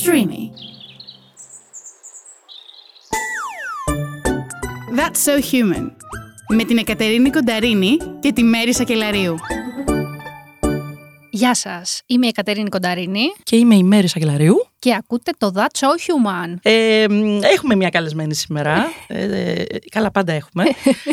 Streamy. That's So Human. Με την Εκατερίνη Κονταρίνη και τη Μέρη Σακελαρίου. Γεια σας, είμαι η Κατερίνη Κονταρίνη Και είμαι η Μέρη Σαγγελαρίου. και ακούτε το That's So Human. Ε, μ, έχουμε μια καλεσμένη σήμερα. Ε, ε, καλά, πάντα έχουμε.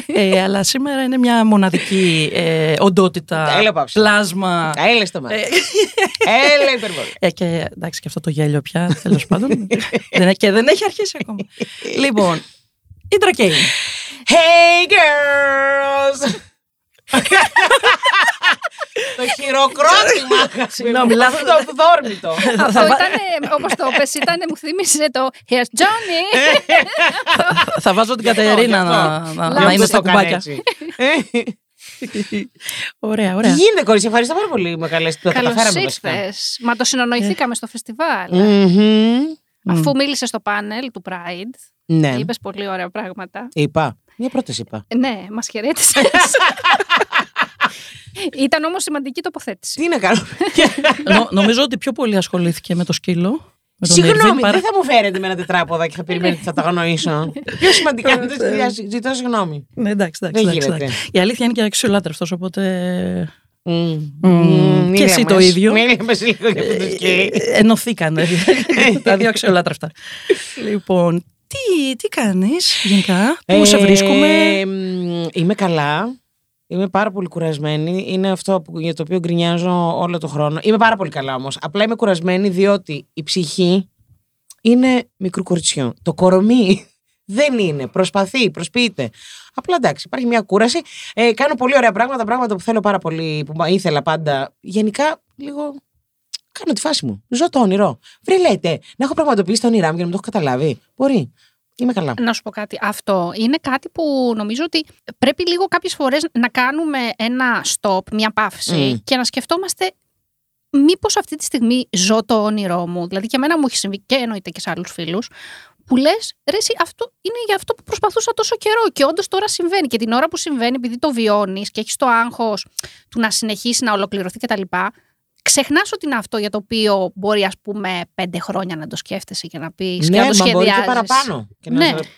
ε, αλλά σήμερα είναι μια μοναδική ε, οντότητα, Έλα, πάψε. πλάσμα. Έλα στο μάτι. Έλα υπερβολή. Ε, και εντάξει, και αυτό το γέλιο πια, τέλος πάντων. δεν, και δεν έχει αρχίσει ακόμα. λοιπόν, η Τρακέιν. Hey girls! Το χειροκρότημα. Συγγνώμη, λάθος. Αυτό το δόρμητο. Αυτό ήταν, όπως το πες, ήταν, μου θύμισε το Here's Johnny. θα βάζω την Κατερίνα να, να, να είναι στα κουμπάκια. ωραία, Τι ωραία. γίνεται, κορίτσι, ευχαριστώ πάρα πολύ που με καλέσετε. Το Καλώς καταφέραμε βασικά. ήρθες. Μα το συνονοηθήκαμε στο φεστιβάλ. Μμμ. Αφού μίλησες στο πάνελ του Pride, Ναι, είπες πολύ ωραία πράγματα. είπα. Μια πρόταση είπα. Ναι, μας χαιρέτησες. Ήταν όμως σημαντική τοποθέτηση. Τι να κάνω. Νο- νομίζω ότι πιο πολύ ασχολήθηκε με το σκύλο. Με τον Συγγνώμη, Irving, παρά- δεν θα μου φέρετε με ένα τετράποδα και θα περιμένετε ότι θα τα γνωρίσω. Πιο σημαντικά είναι τη δουλειά. Ζητώ συγγνώμη. Ναι, εντάξει, Δεν εντάξει, εντάξει, γίνεται. εντάξει. Η αλήθεια είναι και αξιολάτρευτος, οπότε. Μμμ. Μμμ. Μμμ, Και εσύ μίλα το μας. ίδιο. Μίλα μας λίγο για αυτό το σκύλι. Ε, Ενωθήκανε τα δύο αξιολάτρευτα. λοιπόν, τι, τι κάνεις γενικά, πού σε Ε, βρίσκουμε; μ, Είμαι καλά. Είμαι πάρα πολύ κουρασμένη. Είναι αυτό που, για το οποίο γκρινιάζω όλο το χρόνο. Είμαι πάρα πολύ καλά όμως. Απλά είμαι κουρασμένη διότι η ψυχή είναι μικρού κοριτσιού. Το κορομί δεν είναι. Προσπαθεί, προσποιείται. Απλά εντάξει, υπάρχει μια κούραση. Ε, κάνω πολύ ωραία πράγματα, πράγματα που θέλω πάρα πολύ, που μα- ήθελα πάντα. Γενικά, λίγο. Κάνω τη φάση μου. Ζω το όνειρο. Βρε λέτε, να έχω πραγματοποιήσει τα όνειρά μου και να μην το έχω καταλάβει. Μπορεί. Είμαι καλά. Να σου πω κάτι. Αυτό είναι κάτι που νομίζω ότι πρέπει λίγο κάποιες φορές να κάνουμε ένα stop, μια παύση Μμ. και να σκεφτόμαστε μήπως αυτή τη στιγμή ζω το όνειρό μου. Δηλαδή και εμένα μου έχει συμβεί και εννοείται και σε άλλους φίλους που λες, ρε, εσύ, αυτό είναι για αυτό που προσπαθούσα τόσο καιρό. Και όντως τώρα συμβαίνει. Και την ώρα που συμβαίνει, επειδή το βιώνεις και έχεις το άγχος του να συνεχίσει να ολοκληρωθεί κτλ., ξεχνάς ότι είναι αυτό για το οποίο μπορεί, ας πούμε, πέντε χρόνια να το σκέφτεσαι και να πεις και να το μα μπορεί και σχεδιάζεις. παραπάνω. Και να Ναι. σε-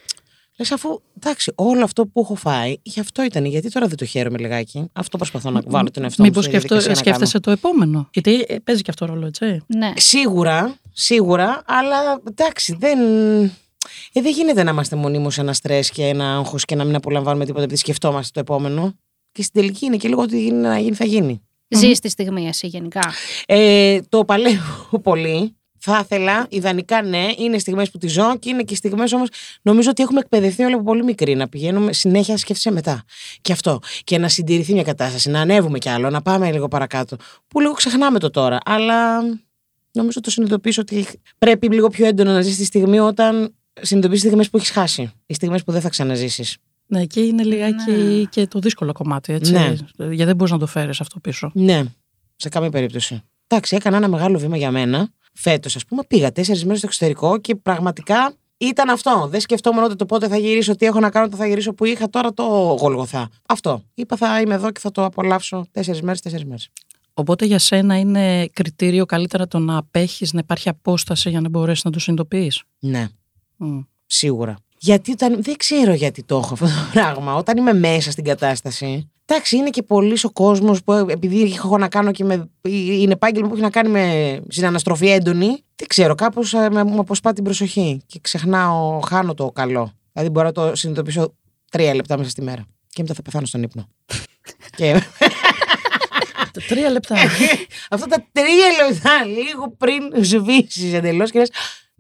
Λες αφού, εντάξει, όλο αυτό που έχω φάει, γι' αυτό ήταν. Γιατί τώρα δεν το χαίρομαι λιγάκι. Αυτό προσπαθώ να βάλω τον εαυτό μου. Μήπω στη διαδικασία να σκέφτεσαι το επόμενο; Γιατί ε, παίζει και αυτό ρόλο, έτσι. Ναι. κάνω. Σίγουρα, σίγουρα, αλλά εντάξει, δεν. Ε, δεν γίνεται να είμαστε μονίμως σε ένα στρες και ένα άγχος και να μην απολαμβάνουμε τίποτα επειδή σκεφτόμαστε το επόμενο. Και στην τελική είναι και λίγο ότι γίνει να γίνει, θα γίνει. Ζει τη στιγμή εσύ γενικά; Ε, το παλεύω πολύ. Θα ήθελα, ιδανικά ναι, είναι στιγμές που τη ζω και είναι και στιγμές όμως. Νομίζω ότι έχουμε εκπαιδευτεί όλοι από πολύ μικροί να πηγαίνουμε συνέχεια σκέφτεσαι μετά. Και αυτό. Και να συντηρηθεί μια κατάσταση, να ανέβουμε κι άλλο, να πάμε λίγο παρακάτω. Που λίγο ξεχνάμε το τώρα. Αλλά νομίζω το συνειδητοποιήσω ότι πρέπει λίγο πιο έντονα να ζεις τη στιγμή όταν συνειδητοποιήσει στιγμές που έχεις χάσει. Οι στιγμές που δεν θα ξαναζήσεις. Ναι, εκεί είναι λιγάκι Ναι. και το δύσκολο κομμάτι, έτσι. Ναι. Γιατί δεν μπορείς να το φέρεις αυτό πίσω. Ναι, σε καμία περίπτωση. Εντάξει, έκανα ένα μεγάλο βήμα για μένα. Φέτος, ας πούμε, πήγα τέσσερις μέρες στο εξωτερικό και πραγματικά ήταν αυτό. Δεν σκεφτόμουν ούτε το πότε θα γυρίσω, τι έχω να κάνω, το θα γυρίσω που είχα. Τώρα το γολγοθά. Αυτό. Είπα θα είμαι εδώ και θα το απολαύσω τέσσερις μέρες, τέσσερις μέρες. Οπότε για σένα είναι κριτήριο καλύτερα το να απέχεις, να υπάρχει απόσταση για να μπορέσεις να το συνειδητοποιείς; Ναι, σίγουρα. Γιατί όταν. Δεν ξέρω γιατί το έχω αυτό το πράγμα. Όταν είμαι μέσα στην κατάσταση. Εντάξει, είναι και πολύ ο κόσμος που επειδή έχω να κάνω και με. είναι επάγγελμα που έχει να κάνει με συναναστροφή έντονη. Δεν ξέρω, κάπως μου αποσπά την προσοχή και ξεχνάω, χάνω το καλό. Δηλαδή μπορώ να το συνειδητοποιήσω τρία λεπτά μέσα στη μέρα. Και μετά θα πεθάνω στον ύπνο. και Τρία λεπτά. αυτά τα τρία λεπτά, λίγο πριν σβήσεις εντελώς και λες.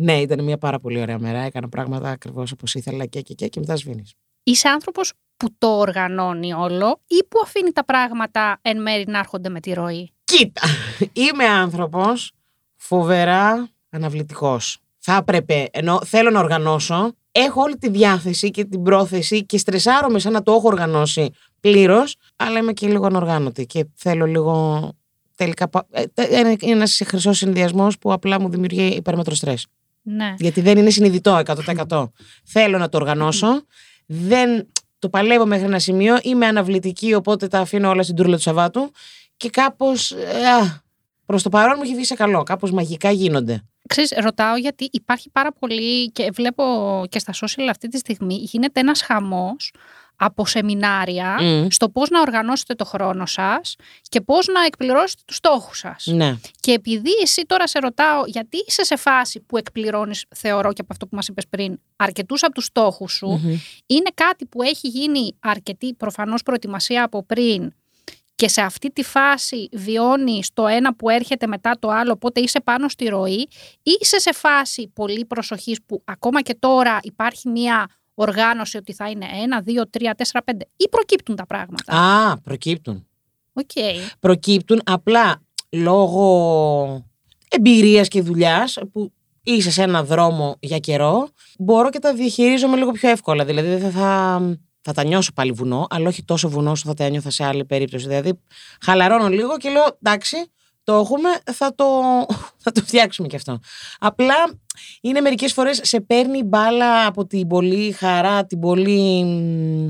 Ναι, ήταν μια πάρα πολύ ωραία μέρα. Έκανα πράγματα ακριβώς όπως ήθελα και, και, και, και μετά σβήνεις. Είσαι άνθρωπος που το οργανώνει όλο ή που αφήνει τα πράγματα εν μέρη να έρχονται με τη ροή; Κοίτα, είμαι άνθρωπος φοβερά αναβλητικός. Θα έπρεπε, ενώ θέλω να οργανώσω, έχω όλη τη διάθεση και την πρόθεση και στρεσάρομαι σαν να το έχω οργανώσει πλήρως, αλλά είμαι και λίγο ανοργάνωτη και θέλω λίγο. Τελικά, πα- ε, τε- είναι είναι ένας χρυσός συνδυασμός που απλά μου δημιουργεί υπέρμετρο στρες. Ναι. Γιατί δεν είναι συνειδητό 100%. Θέλω να το οργανώσω. Δεν το παλεύω μέχρι ένα σημείο. Είμαι αναβλητική, οπότε τα αφήνω όλα στην τούρλα του Σαββάτου. Και κάπως. Προς το παρόν μου έχει βγει σε καλό. Κάπως μαγικά γίνονται. Ξέρεις, ρωτάω γιατί υπάρχει πάρα πολύ και βλέπω και στα social αυτή τη στιγμή γίνεται ένας χαμός από σεμινάρια Μμ. στο πώς να οργανώσετε το χρόνο σας και πώς να εκπληρώσετε τους στόχους σας. Ναι. Και επειδή εσύ τώρα σε ρωτάω γιατί είσαι σε φάση που εκπληρώνεις, θεωρώ και από αυτό που μας είπες πριν, αρκετούς από τους στόχους σου, Μμμ. είναι κάτι που έχει γίνει αρκετή προφανώς προετοιμασία από πριν και σε αυτή τη φάση βιώνεις το ένα που έρχεται μετά το άλλο, οπότε είσαι πάνω στη ροή ή είσαι σε φάση πολύ προσοχής που ακόμα και τώρα υπάρχει μια οργάνωση ότι θα είναι ένα, δύο, τρία, τέσσερα, πέντε ή προκύπτουν τα πράγματα. Α, προκύπτουν. Οκ. Προκύπτουν απλά λόγω εμπειρίας και δουλειάς που είσαι σε ένα δρόμο για καιρό, μπορώ και τα διαχειρίζομαι λίγο πιο εύκολα. Δηλαδή δεν θα, θα τα νιώσω πάλι βουνό, αλλά όχι τόσο βουνό όσο θα τα ένιωθα σε άλλη περίπτωση. Δηλαδή χαλαρώνω λίγο και λέω εντάξει, το έχουμε, θα το, θα το φτιάξουμε κι αυτό. Απλά είναι μερικές φορές σε παίρνει μπάλα από την πολύ χαρά, την πολύ. μ,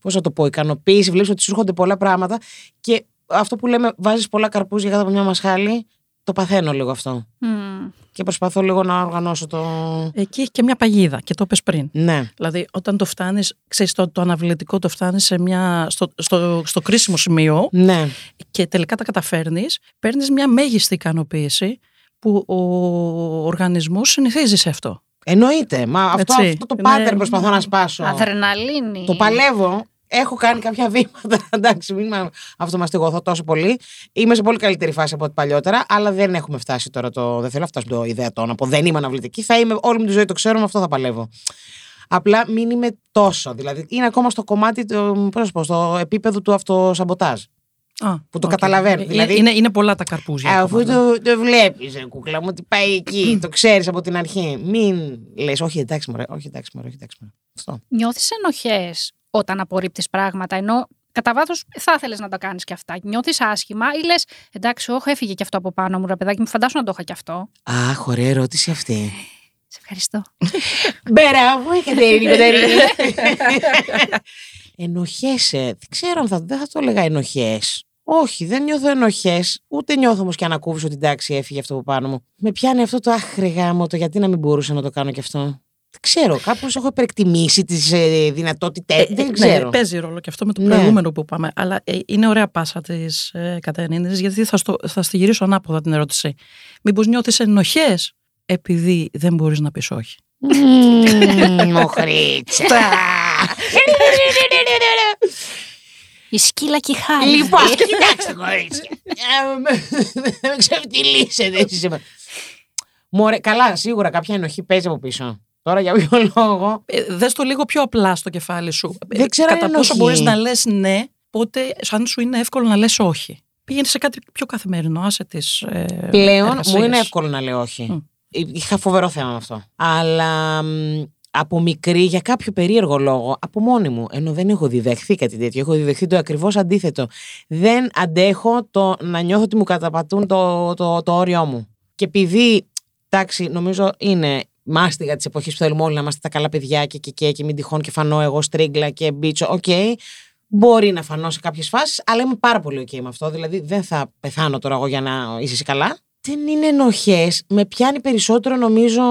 Πώς να το πω, ικανοποίηση. Βλέπεις ότι σου έρχονται πολλά πράγματα και αυτό που λέμε, βάζεις πολλά καρπούζια κάτω από μια μασχάλη. Το παθαίνω λίγο αυτό. Μμμ. Και προσπαθώ λίγο να οργανώσω το. Εκεί έχει και μια παγίδα και το πες πριν. Ναι. Δηλαδή, όταν το φτάνεις, ξέρεις, το, το αναβλητικό το φτάνεις στο, στο, στο κρίσιμο σημείο Ναι. και τελικά τα καταφέρνεις, παίρνεις μια μέγιστη ικανοποίηση που ο οργανισμός συνηθίζει σε αυτό. Εννοείται. Μα αυτό, Έτσι. αυτό το Είναι- pattern προσπαθώ να σπάσω. Αδρεναλίνη. Το παλεύω. Έχω κάνει κάποια βήματα. Εντάξει, μην με αυτομαστιγωθώ τόσο πολύ. Είμαι σε πολύ καλύτερη φάση από ό,τι παλιότερα, αλλά δεν έχουμε φτάσει τώρα το. Δεν θέλω να φτάσουμε το ιδεατό να πω. Δεν είμαι αναβλητική. Θα είμαι όλη μου τη ζωή, το ξέρω, με αυτό θα παλεύω. Απλά μην είμαι τόσο. Δηλαδή, είναι ακόμα στο κομμάτι, το, πώς να σου πω, στο επίπεδο του αυτοσαμποτάζ. Α, Που το οκέι. καταλαβαίνω, Ε, δηλαδή- είναι, είναι πολλά τα καρπούζια. Αφού ακόμα, ναι. το, το βλέπεις, κούκλα μου, ότι πάει εκεί. το ξέρεις από την αρχή. Μην λες, Όχι, εντάξει, μωρέ, όχι, εντάξει, μωρέ, όχι, εντάξει. Μωρέ. Αυτό. Νιώθεις ενοχές όταν απορρίπτεις πράγματα, ενώ κατά βάθος θα ήθελες να τα κάνεις και αυτά. Νιώθεις άσχημα ή λες, εντάξει, όχι, έφυγε και αυτό από πάνω μου, ρε παιδάκι μου, φαντάσου να το είχα και αυτό. Αχ, ωραία ερώτηση αυτή. Σε ευχαριστώ. Μπράβο, η Κατερίνη Κατερίνη. Ενοχέσαι. Δεν ξέρω αν θα, δεν θα το έλεγα ενοχές. Όχι, δεν νιώθω ενοχές. Ούτε νιώθω όμως και ανακούφιση ότι εντάξει, έφυγε αυτό από πάνω μου. Με πιάνει αυτό το άχρηγα μου, το γιατί να μην μπορούσα να το κάνω κι αυτό. Δεν ξέρω, κάπως έχω υπερεκτιμήσει τις ε, δυνατότητέ. Ε, δεν ναι, ξέρω. παίζει ρόλο και αυτό με το Ναι. προηγούμενο που είπαμε. Αλλά ε, είναι ωραία πάσα της ε, Κατερίνης, γιατί θα, στο, θα στη γυρίσω ανάποδα την ερώτηση. Μήπως νιώθεις ενοχές επειδή δεν μπορείς να πεις όχι; Μμμ, Μοχρίτσα. Η σκύλα και η χάρη. Λοιπόν, κοιτάξτε κορίτσια. Ε, με- Δεν με ξεφτυλίσετε εσείς σήμερα. Μωρέ, καλά, σίγουρα κάποια ενοχή παίζει από πίσω. Τώρα για ποιο λόγο; Ε, δες το λίγο πιο απλά στο κεφάλι σου. Ε, Δεν ξέρω αν Κατά πόσο ενοχή. μπορείς να λες ναι, πότε σαν σου είναι εύκολο να λες όχι. Πήγαινε σε κάτι πιο καθημερινό, άσε τις ε, Πλέον εργασίες. μου είναι εύκολο να λέω όχι. Μμ. Ε, Είχα φοβερό θέμα με αυτό. Αλλά μ, από μικρή, για κάποιο περίεργο λόγο, από μόνη μου, ενώ δεν έχω διδαχθεί κάτι τέτοιο, έχω διδαχθεί το ακριβώς αντίθετο. Δεν αντέχω το να νιώθω ότι μου καταπατούν το, το, το όριό μου. Και επειδή, εντάξει, νομίζω είναι μάστιγα της εποχής που θέλουμε όλοι να είμαστε τα καλά παιδιά και και, και, και μην τυχόν και φανώ εγώ στρίγκλα και bitch. OK. Μπορεί να φανώ σε κάποιες φάσεις, αλλά είμαι πάρα πολύ OK με αυτό. Δηλαδή, δεν θα πεθάνω τώρα εγώ για να είσαι εσύ καλά. Δεν είναι ενοχές. Με πιάνει περισσότερο, νομίζω.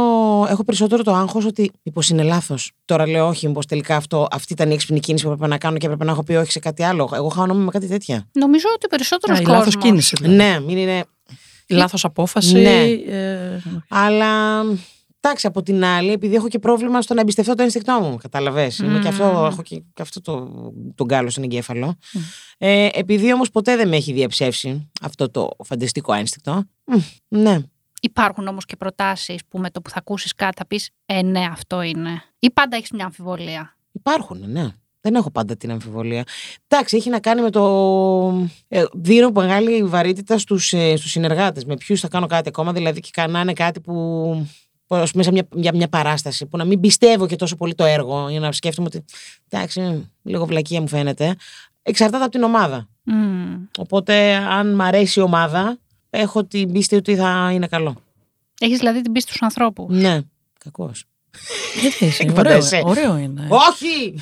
Έχω περισσότερο το άγχος ότι μήπως είναι λάθος. Τώρα λέω όχι, μήπως τελικά αυτό, αυτή ήταν η έξυπνη κίνηση που έπρεπε να κάνω και έπρεπε να έχω πει όχι σε κάτι άλλο. Εγώ χάνομαι με κάτι τέτοια. Νομίζω ότι περισσότερος Α, η κόσμο. λάθος κίνηση. δηλαδή. Ναι, μην είναι. Η λάθος απόφαση. Ναι. ε, Αλλά εντάξει, από την άλλη, επειδή έχω και πρόβλημα στο να εμπιστευτώ το ένστικτό μου. Καταλαβέ. Είμαι και αυτό, έχω και, και αυτό το, τον κάλο στον εγκέφαλο. Ε, επειδή όμως ποτέ δεν με έχει διαψεύσει αυτό το φανταστικό ένστικτο. μ, Ναι. Υπάρχουν όμως και προτάσεις που με το που θα ακούσεις κάτι θα πεις Ε, ναι, αυτό είναι. Ή πάντα έχεις μια αμφιβολία. Υπάρχουν, ναι. Δεν έχω πάντα την αμφιβολία. Εντάξει, έχει να κάνει με το. Ε, δίνω μεγάλη βαρύτητα στους ε, στους συνεργάτες. Με ποιους θα κάνω κάτι ακόμα, δηλαδή και να είναι κάτι που. Ας πούμε, σε μια, για μια παράσταση, που να μην πιστεύω και τόσο πολύ το έργο, για να σκέφτομαι ότι. Εντάξει, λίγο βλακεία μου φαίνεται. Εξαρτάται από την ομάδα. Μμμ. Οπότε, αν μ' αρέσει η ομάδα, έχω την πίστη ότι θα είναι καλό. Έχεις δηλαδή την πίστη στους ανθρώπους. Ναι, κακώ. Γιατί είσαι, ωραίο, Εκπαιδεύεσαι. ωραίο είναι. Όχι!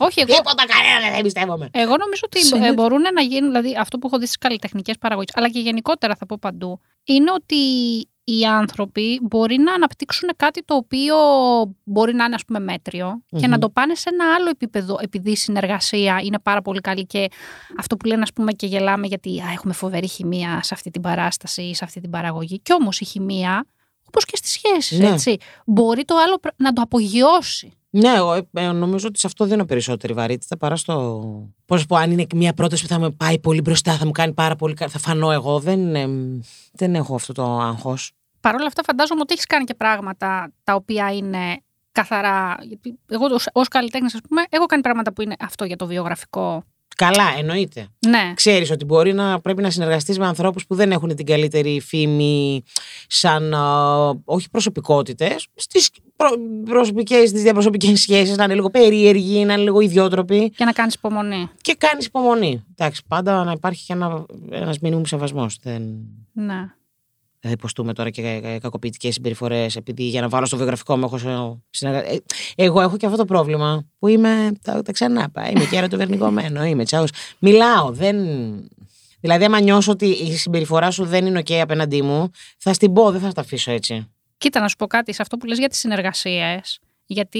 Όχι, εγώ, Τίποτα κανένα δεν εμπιστεύομαι. εγώ νομίζω ότι Συνήθω- ε, μπορούν να γίνουν, δηλαδή αυτό που έχω δει στις καλλιτεχνικές παραγωγές, αλλά και γενικότερα θα πω παντού, είναι ότι οι άνθρωποι μπορεί να αναπτύξουν κάτι το οποίο μπορεί να είναι ας πούμε μέτριο και Μμμ. να το πάνε σε ένα άλλο επίπεδο επειδή η συνεργασία είναι πάρα πολύ καλή και αυτό που λένε ας πούμε και γελάμε γιατί α, έχουμε φοβερή χημεία σε αυτή την παράσταση ή σε αυτή την παραγωγή και όμως η χημεία όπως και στις σχέσεις Ναι. έτσι μπορεί το άλλο πρ- να το απογειώσει. Ναι, εγώ ε, νομίζω ότι σε αυτό δίνω περισσότερη βαρύτητα παρά στο. Πώς πω, αν είναι μια πρόταση που θα με πάει πολύ μπροστά, θα μου κάνει πάρα πολύ. κα- θα φανώ εγώ. Δεν, ε, δεν έχω αυτό το άγχος. Παρ' όλα αυτά, φαντάζομαι ότι έχεις κάνει και πράγματα τα οποία είναι καθαρά. Γιατί εγώ ως καλλιτέχνης, ας πούμε, έχω κάνει πράγματα που είναι αυτό για το βιογραφικό. Καλά, εννοείται. Ναι. Ξέρεις ότι μπορεί να πρέπει να συνεργαστείς με ανθρώπους που δεν έχουν την καλύτερη φήμη σαν. α, όχι προσωπικότητες, στις προ, προσωπικές, στις διαπροσωπικές σχέσεις να είναι λίγο περίεργοι, να είναι λίγο ιδιότροποι Και να κάνεις υπομονή. και κάνεις υπομονή. Εντάξει, πάντα να υπάρχει και ένα, ένας μήνυμου σεβασμός. Δεν, Ναι. Δεν υποστούμε τώρα και κακοποιητικές συμπεριφορές επειδή για να βάλω στο βιογραφικό μου έχω σε- συνεργα... Ε, Εγώ έχω και αυτό το πρόβλημα που είμαι. Τα, τα ξανά πάει. Είμαι και ερωτοβερνικομένο. Είμαι τσάους. Μιλάω. Δεν. Δηλαδή, άμα νιώσω ότι η συμπεριφορά σου δεν είναι OK απέναντί μου, θα στην πω, δεν θα τα αφήσω έτσι. Κοίτα, να σου πω κάτι σε αυτό που λες για τις συνεργασίες. Γιατί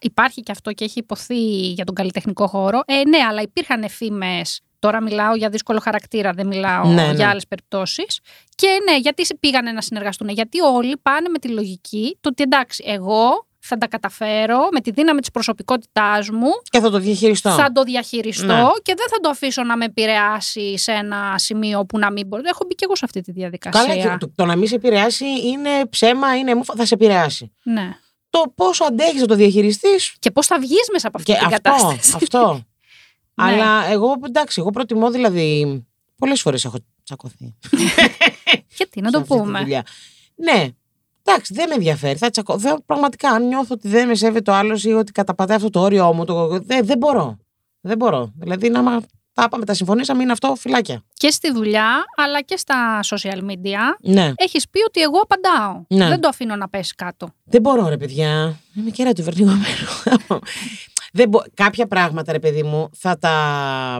υπάρχει και αυτό και έχει υποθεί για τον καλλιτεχνικό χώρο. Ε, ναι, αλλά υπήρχαν φήμες. Τώρα μιλάω για δύσκολο χαρακτήρα, δεν μιλάω Ναι, ναι. για άλλες περιπτώσεις. Και ναι, γιατί πήγανε να συνεργαστούν. Γιατί όλοι πάνε με τη λογική το ότι εντάξει, εγώ θα τα καταφέρω με τη δύναμη της προσωπικότητάς μου Και θα το διαχειριστώ. θα το διαχειριστώ Ναι. και δεν θα το αφήσω να με επηρεάσει σε ένα σημείο που να μην μπορεί. Έχω μπει και εγώ σε αυτή τη διαδικασία. Καλά, και το, το να μην σε επηρεάσει είναι ψέμα, είναι μούφα, θα σε επηρεάσει. Ναι. Το πόσο αντέχεις να το διαχειριστείς; Και πώς θα βγεις μέσα από αυτή Και την αυτό, κατάσταση. αυτό. Ναι. Αλλά εγώ, εντάξει, εγώ προτιμώ δηλαδή. Πολλές φορές έχω τσακωθεί. Γιατί, να σε το αυτή τη πούμε. δουλειά. Ναι. Εντάξει, δεν με ενδιαφέρει. Θα τσακω... δεν, πραγματικά, αν νιώθω ότι δεν με σέβεται ο άλλος ή ότι καταπατάει αυτό το όριό μου, το... δεν, δεν μπορώ. Δεν μπορώ. Δηλαδή, να μα τα πάμε, τα συμφωνήσαμε, είναι αυτό φυλάκια. Και στη δουλειά, αλλά και στα social media. Ναι. Έχεις πει ότι εγώ απαντάω. Ναι. Δεν το αφήνω να πέσει κάτω. Δεν μπορώ, ρε παιδιά. Είμαι και του βερνιγωμένο. Δεν μπο... Κάποια πράγματα, ρε παιδί μου, θα τα,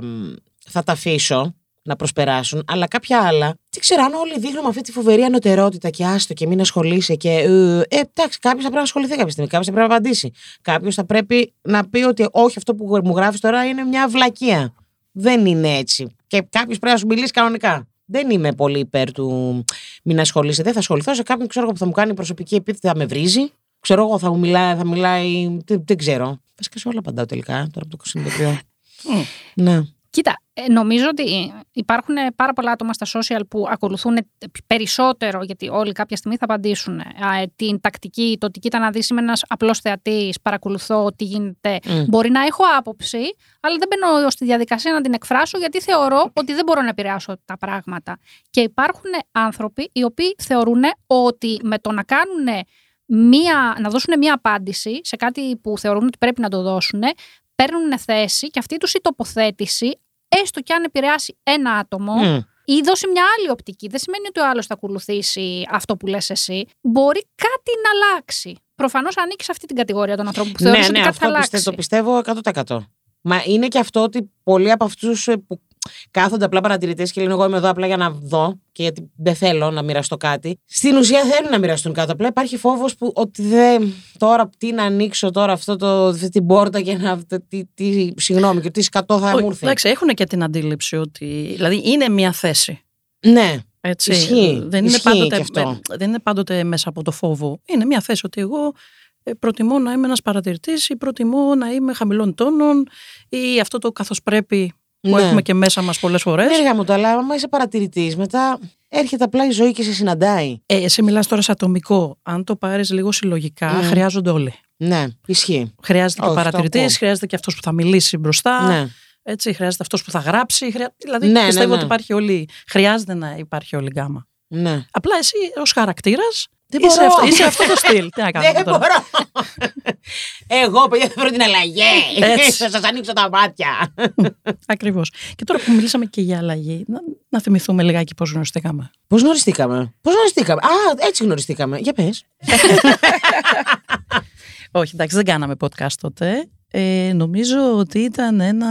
θα τα αφήσω να προσπεράσουν, αλλά κάποια άλλα, δεν ξέρω αν όλοι δείχνουμε αυτή τη φοβερή ανωτερότητα και άστο και μην ασχολείσαι και. Ε, ε, εντάξει, κάποιος θα πρέπει να ασχοληθεί κάποια στιγμή, κάποιος θα πρέπει να απαντήσει. Κάποιος θα πρέπει να πει ότι όχι, αυτό που μου γράφεις τώρα είναι μια βλακεία. Δεν είναι έτσι. Και κάποιος πρέπει να σου μιλήσει κανονικά. Δεν είμαι πολύ υπέρ του μην ασχολείσαι. Δεν θα ασχοληθώ σε κάποιον ξέρω εγώ, που θα μου κάνει προσωπική επίθεση, θα με βρίζει. Ξέρω εγώ, θα μου μιλάει, θα μιλάει. Δεν, δεν ξέρω. Βασικά σε όλα απαντάω τελικά, τώρα από το 23. ναι. Κοίτα, ε, νομίζω ότι υπάρχουν πάρα πολλά άτομα στα social που ακολουθούν περισσότερο, γιατί όλοι κάποια στιγμή θα απαντήσουν ε, την τακτική, το ότι κοίτα να δεις είμαι ένας απλός θεατής, παρακολουθώ τι γίνεται. Μμ. Μπορεί να έχω άποψη, αλλά δεν μπαίνω στη διαδικασία να την εκφράσω, γιατί θεωρώ ότι δεν μπορώ να επηρεάσω τα πράγματα. Και υπάρχουν άνθρωποι οι οποίοι θεωρούν ότι με το να κάνουν μία, να δώσουν μία απάντηση σε κάτι που θεωρούν ότι πρέπει να το δώσουν, παίρνουν θέση και αυτή τους η τοποθέτηση, έστω και αν επηρεάσει ένα άτομο Μμ. ή δώσει μια άλλη οπτική, δεν σημαίνει ότι ο άλλος θα ακολουθήσει αυτό που λες εσύ. Μπορεί κάτι να αλλάξει. Προφανώς ανήκεις σε αυτή την κατηγορία των ανθρώπων που θεωρείς ναι, ότι ναι, κάτι θα αυτό πιστε- αλλάξει. το πιστεύω 100%. Μα είναι και αυτό ότι πολλοί από αυτούς που κάθονται απλά παρατηρητές και λένε: Εγώ είμαι εδώ απλά για να δω και γιατί δεν θέλω να μοιραστώ κάτι. Στην ουσία θέλουν να μοιραστούν κάτι. Απλά υπάρχει φόβος που ότι δεν. Τώρα τι να ανοίξω τώρα αυτό το, αυτή την πόρτα και να. Τι, τι, συγγνώμη, και τι σκατό θα μου Όχι, έρθει. Εντάξει, έχουν και την αντίληψη ότι. Δηλαδή είναι μια θέση. Ναι, Έτσι. Ισχύει, δεν, είναι ισχύει πάντοτε, και αυτό. ε, δεν είναι πάντοτε μέσα από το φόβο. Είναι μια θέση ότι εγώ ε, προτιμώ να είμαι ένας παρατηρητής ή προτιμώ να είμαι χαμηλών τόνων ή αυτό το καθώς πρέπει που Ναι. έχουμε και μέσα μας πολλές φορές. δεν έργα μου το, αλλά άμα είσαι παρατηρητής, μετά έρχεται απλά η ζωή και σε συναντάει. Ε, εσύ μιλάς τώρα σε ατομικό. Αν το πάρεις λίγο συλλογικά, Mm. χρειάζονται όλοι. Ναι, ισχύει. Χρειάζεται και ο Όχι, το παρατηρητής, ακούω. χρειάζεται και αυτός που θα μιλήσει μπροστά. Ναι. Έτσι, χρειάζεται αυτός που θα γράψει. Χρειά... Δηλαδή Ναι, ναι, πιστεύω ναι. ότι υπάρχει όλη... χρειάζεται να υπάρχει όλη η γκάμα. ναι. Απλά εσύ ως χαρακτήρας Δεν Είσαι μπορώ. αυτό- Είσαι αυτό το στυλ. Τι να κάνουμε Δεν τώρα; μπορώ. Εγώ, παιδιά, θα βρω την αλλαγή. Έτσι. Θα σας ανοίξω τα μάτια. Ακριβώς. Και τώρα που μιλήσαμε και για αλλαγή, να, να θυμηθούμε λιγάκι πώς γνωριστήκαμε. Πώς γνωριστήκαμε; Πώς γνωριστήκαμε; Α, έτσι γνωριστήκαμε. Για πες. Όχι, εντάξει, δεν κάναμε podcast τότε. Ε, νομίζω ότι ήταν ένα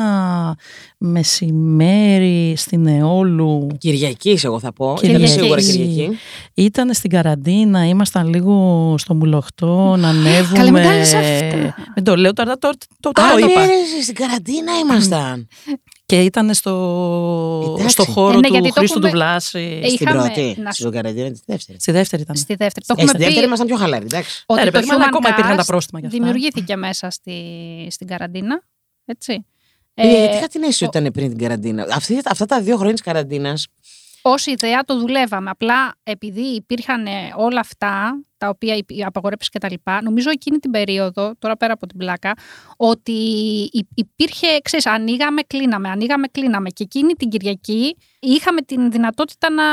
μεσημέρι στην Εόλου. Κυριακής, εγώ θα πω. Κυριακής. Ήταν σίγουρα Κυριακή. Ήταν στην καραντίνα, ήμασταν λίγο στο μουλοχτό να ανέβουμε. Καλέ, μην κάνεις αυτά. Δεν το λέω τώρα, το, το, το, Α, το ναι, είπα. ρε, στην καραντίνα ήμασταν. Και ήταν στο, Εντάξει. στο χώρο Ε, ναι, του γιατί το Χρήστου έχουμε- του Βλάση. Ε, Στην Είχαμε- πρώτη. να σου- Στην καραντίνα τη δεύτερη. Στη δεύτερη ήταν. Στη δεύτερη. Το Ε, έχουμε στη δεύτερη πει ήμασταν πιο χαλαροί, εντάξει. ότι Ναι, ρε το παιδί μου, αλλά ακόμα Human υπήρχαν τα Cast πρόστιμα για αυτά. δημιουργήθηκε μέσα στη, στην καραντίνα. Έτσι. Ε, Ε, γιατί είχα την αίσθηση ότι ήταν πριν την καραντίνα. Αυτή, αυτά τα δύο χρόνια της καραντίνας. Ως ιδέα το δουλεύαμε. Απλά επειδή υπήρχαν ε, όλα αυτά, τα οποία οι οι απαγορεύσεις και τα λοιπά, νομίζω εκείνη την περίοδο, τώρα πέρα από την πλάκα, ότι υ- υπήρχε, ξέρεις, ανοίγαμε, κλείναμε, ανοίγαμε, κλείναμε. Και εκείνη την Κυριακή είχαμε την δυνατότητα να,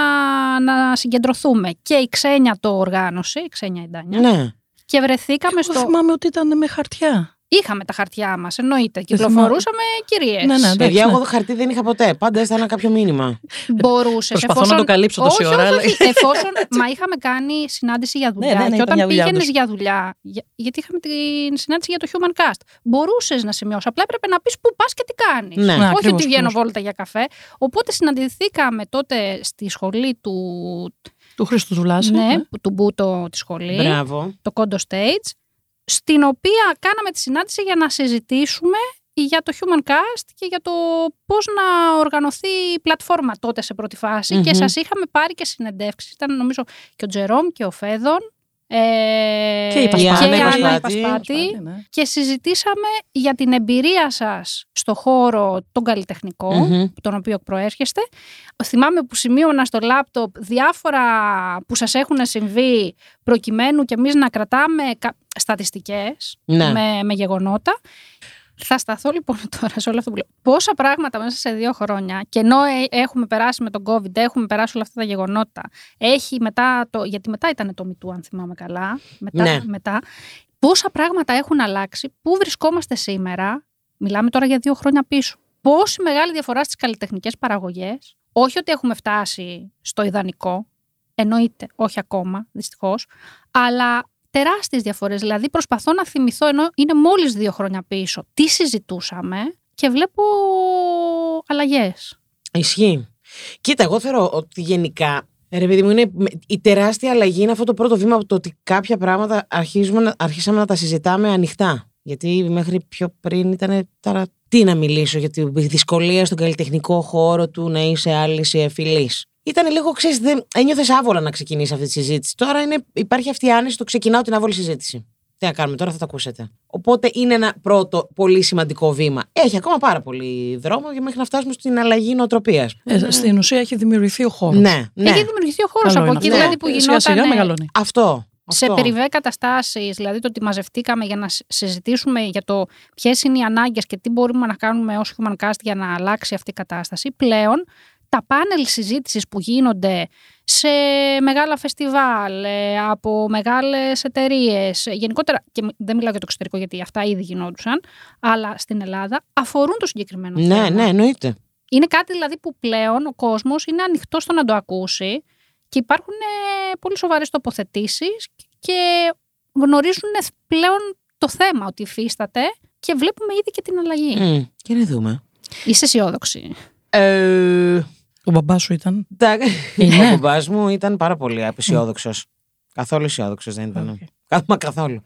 να συγκεντρωθούμε. Και η Ξένια το οργάνωσε, η Ξένια η Ντάνια, Ναι. και βρεθήκαμε Εγώ στο... θυμάμαι ότι ήταν με χαρτιά. Είχαμε τα χαρτιά μας, εννοείται. θυμάμαι. Κυκλοφορούσαμε κυρίες. Ναι, ναι, εντάξει, Παιδιά, ναι. εγώ χαρτί δεν είχα ποτέ. Πάντα έστελνα κάποιο μήνυμα. Μπορούσες. Προσπαθώ να το καλύψω τόση όχι, ώρα, Όχι, αλλά- όχι. Εφόσον. μα είχαμε κάνει συνάντηση για δουλειά. Ναι, ναι, ναι, και ήταν όταν μια δουλειά, πήγαινες όντως. για δουλειά. για- γιατί είχαμε την συνάντηση για το Human Cast. Μπορούσες να σημειώσει. Απλά έπρεπε να πεις πού πας και τι κάνεις. Ναι. Ναι, όχι ακριβώς, ότι βγαίνω ακριβώς. βόλτα για καφέ. Οπότε συναντηθήκαμε τότε στη σχολή του. Του Χρήστου του Βλάση. Ναι, του Μπούτο τη σχολή. Μπράβο. Το Kondo Stage. Στην οποία κάναμε τη συνάντηση για να συζητήσουμε για το Human Cast και για το πώς να οργανωθεί η πλατφόρμα τότε σε πρώτη φάση. Μμμ. Και σας είχαμε πάρει και συνεντεύξεις. Ήταν νομίζω και ο Τζερόμ και ο Φέδων. Ε, Και η Πασπάτη. και η Άννα Άννα η Πασπάτη. Πασπάτη. ναι. Και συζητήσαμε για την εμπειρία σας στο χώρο τον καλλιτεχνικό, Μμμ. τον οποίο προέρχεστε. Θυμάμαι που σημείωνα στο λάπτοπ διάφορα που σας έχουν συμβεί προκειμένου και εμείς να κρατάμε κα- στατιστικές Ναι. με, με γεγονότα. Θα σταθώ λοιπόν τώρα σε όλο αυτό που λέω. Πόσα πράγματα μέσα σε δύο χρόνια και ενώ ε, έχουμε περάσει με τον COVID, έχουμε περάσει όλα αυτά τα γεγονότα, έχει μετά το. Γιατί μετά ήταν το MeToo, αν θυμάμαι καλά. Μετά, Ναι. μετά. Πόσα πράγματα έχουν αλλάξει, πού βρισκόμαστε σήμερα, μιλάμε τώρα για δύο χρόνια πίσω. Πόση μεγάλη διαφορά στις καλλιτεχνικές παραγωγές. Όχι ότι έχουμε φτάσει στο ιδανικό, εννοείται, όχι ακόμα, δυστυχώς, αλλά τεράστιες διαφορές. Δηλαδή προσπαθώ να θυμηθώ, ενώ είναι μόλις δύο χρόνια πίσω, τι συζητούσαμε και βλέπω αλλαγές. Ισχύει. Κοίτα, εγώ θεωρώ ότι γενικά. Ρε παιδί μου, είναι, η τεράστια αλλαγή είναι αυτό το πρώτο βήμα από το ότι κάποια πράγματα αρχίζουμε, να- αρχίσαμε να τα συζητάμε ανοιχτά. Γιατί μέχρι πιο πριν ήταν τώρα τι να μιλήσω για τη δυσκολία στον καλλιτεχνικό χώρο του να είσαι άλλης φιλή. Ήταν λίγο, ξέρεις, δεν ένιωθες άβολα να ξεκινήσει αυτή τη συζήτηση. Τώρα είναι, υπάρχει αυτή η άνεση, το ξεκινάω την άβολη συζήτηση. Τι να κάνουμε τώρα, θα το ακούσετε. Οπότε είναι ένα πρώτο πολύ σημαντικό βήμα. Έχει ακόμα πάρα πολύ δρόμο για μέχρι να φτάσουμε στην αλλαγή νοοτροπίας. Ε, στην ουσία έχει δημιουργηθεί ο χώρος. Ναι, ναι. Έχει δημιουργηθεί ο χώρος Καλό από είναι εκεί, αυτό. δηλαδή που Σιγά γινόταν σιγά μεγαλώνει. Αυτό. σε αυτό. περιβέ καταστάσεις, δηλαδή το ότι μαζευτήκαμε για να συ- συζητήσουμε για το ποιες είναι οι ανάγκες και τι μπορούμε να κάνουμε ως Human Cast για να αλλάξει αυτή η κατάσταση, πλέον τα πάνελ συζήτησης που γίνονται σε μεγάλα φεστιβάλ, ε, από μεγάλες εταιρείες, γενικότερα, και μ- δεν μιλάω για το εξωτερικό γιατί αυτά ήδη γινόντουσαν, αλλά στην Ελλάδα αφορούν το συγκεκριμένο θέμα. Ναι, ναι, εννοείται. Είναι κάτι δηλαδή που πλέον ο κόσμος είναι ανοιχτό στο να το ακούσει και υπάρχουν ε, πολύ σοβαρές τοποθετήσεις και γνωρίζουν πλέον το θέμα ότι υφίσταται και βλέπουμε ήδη και την αλλαγή. Μμ, και να δούμε. Είσαι αισιόδοξη. Ε, Ο μπαμπάς σου ήταν. εντάξει. Είναι. Ο μπαμπάς μου ήταν πάρα πολύ απεσιόδοξος. Καθόλου αισιόδοξος δεν ήταν. Οκ. Κα- Μα καθόλου.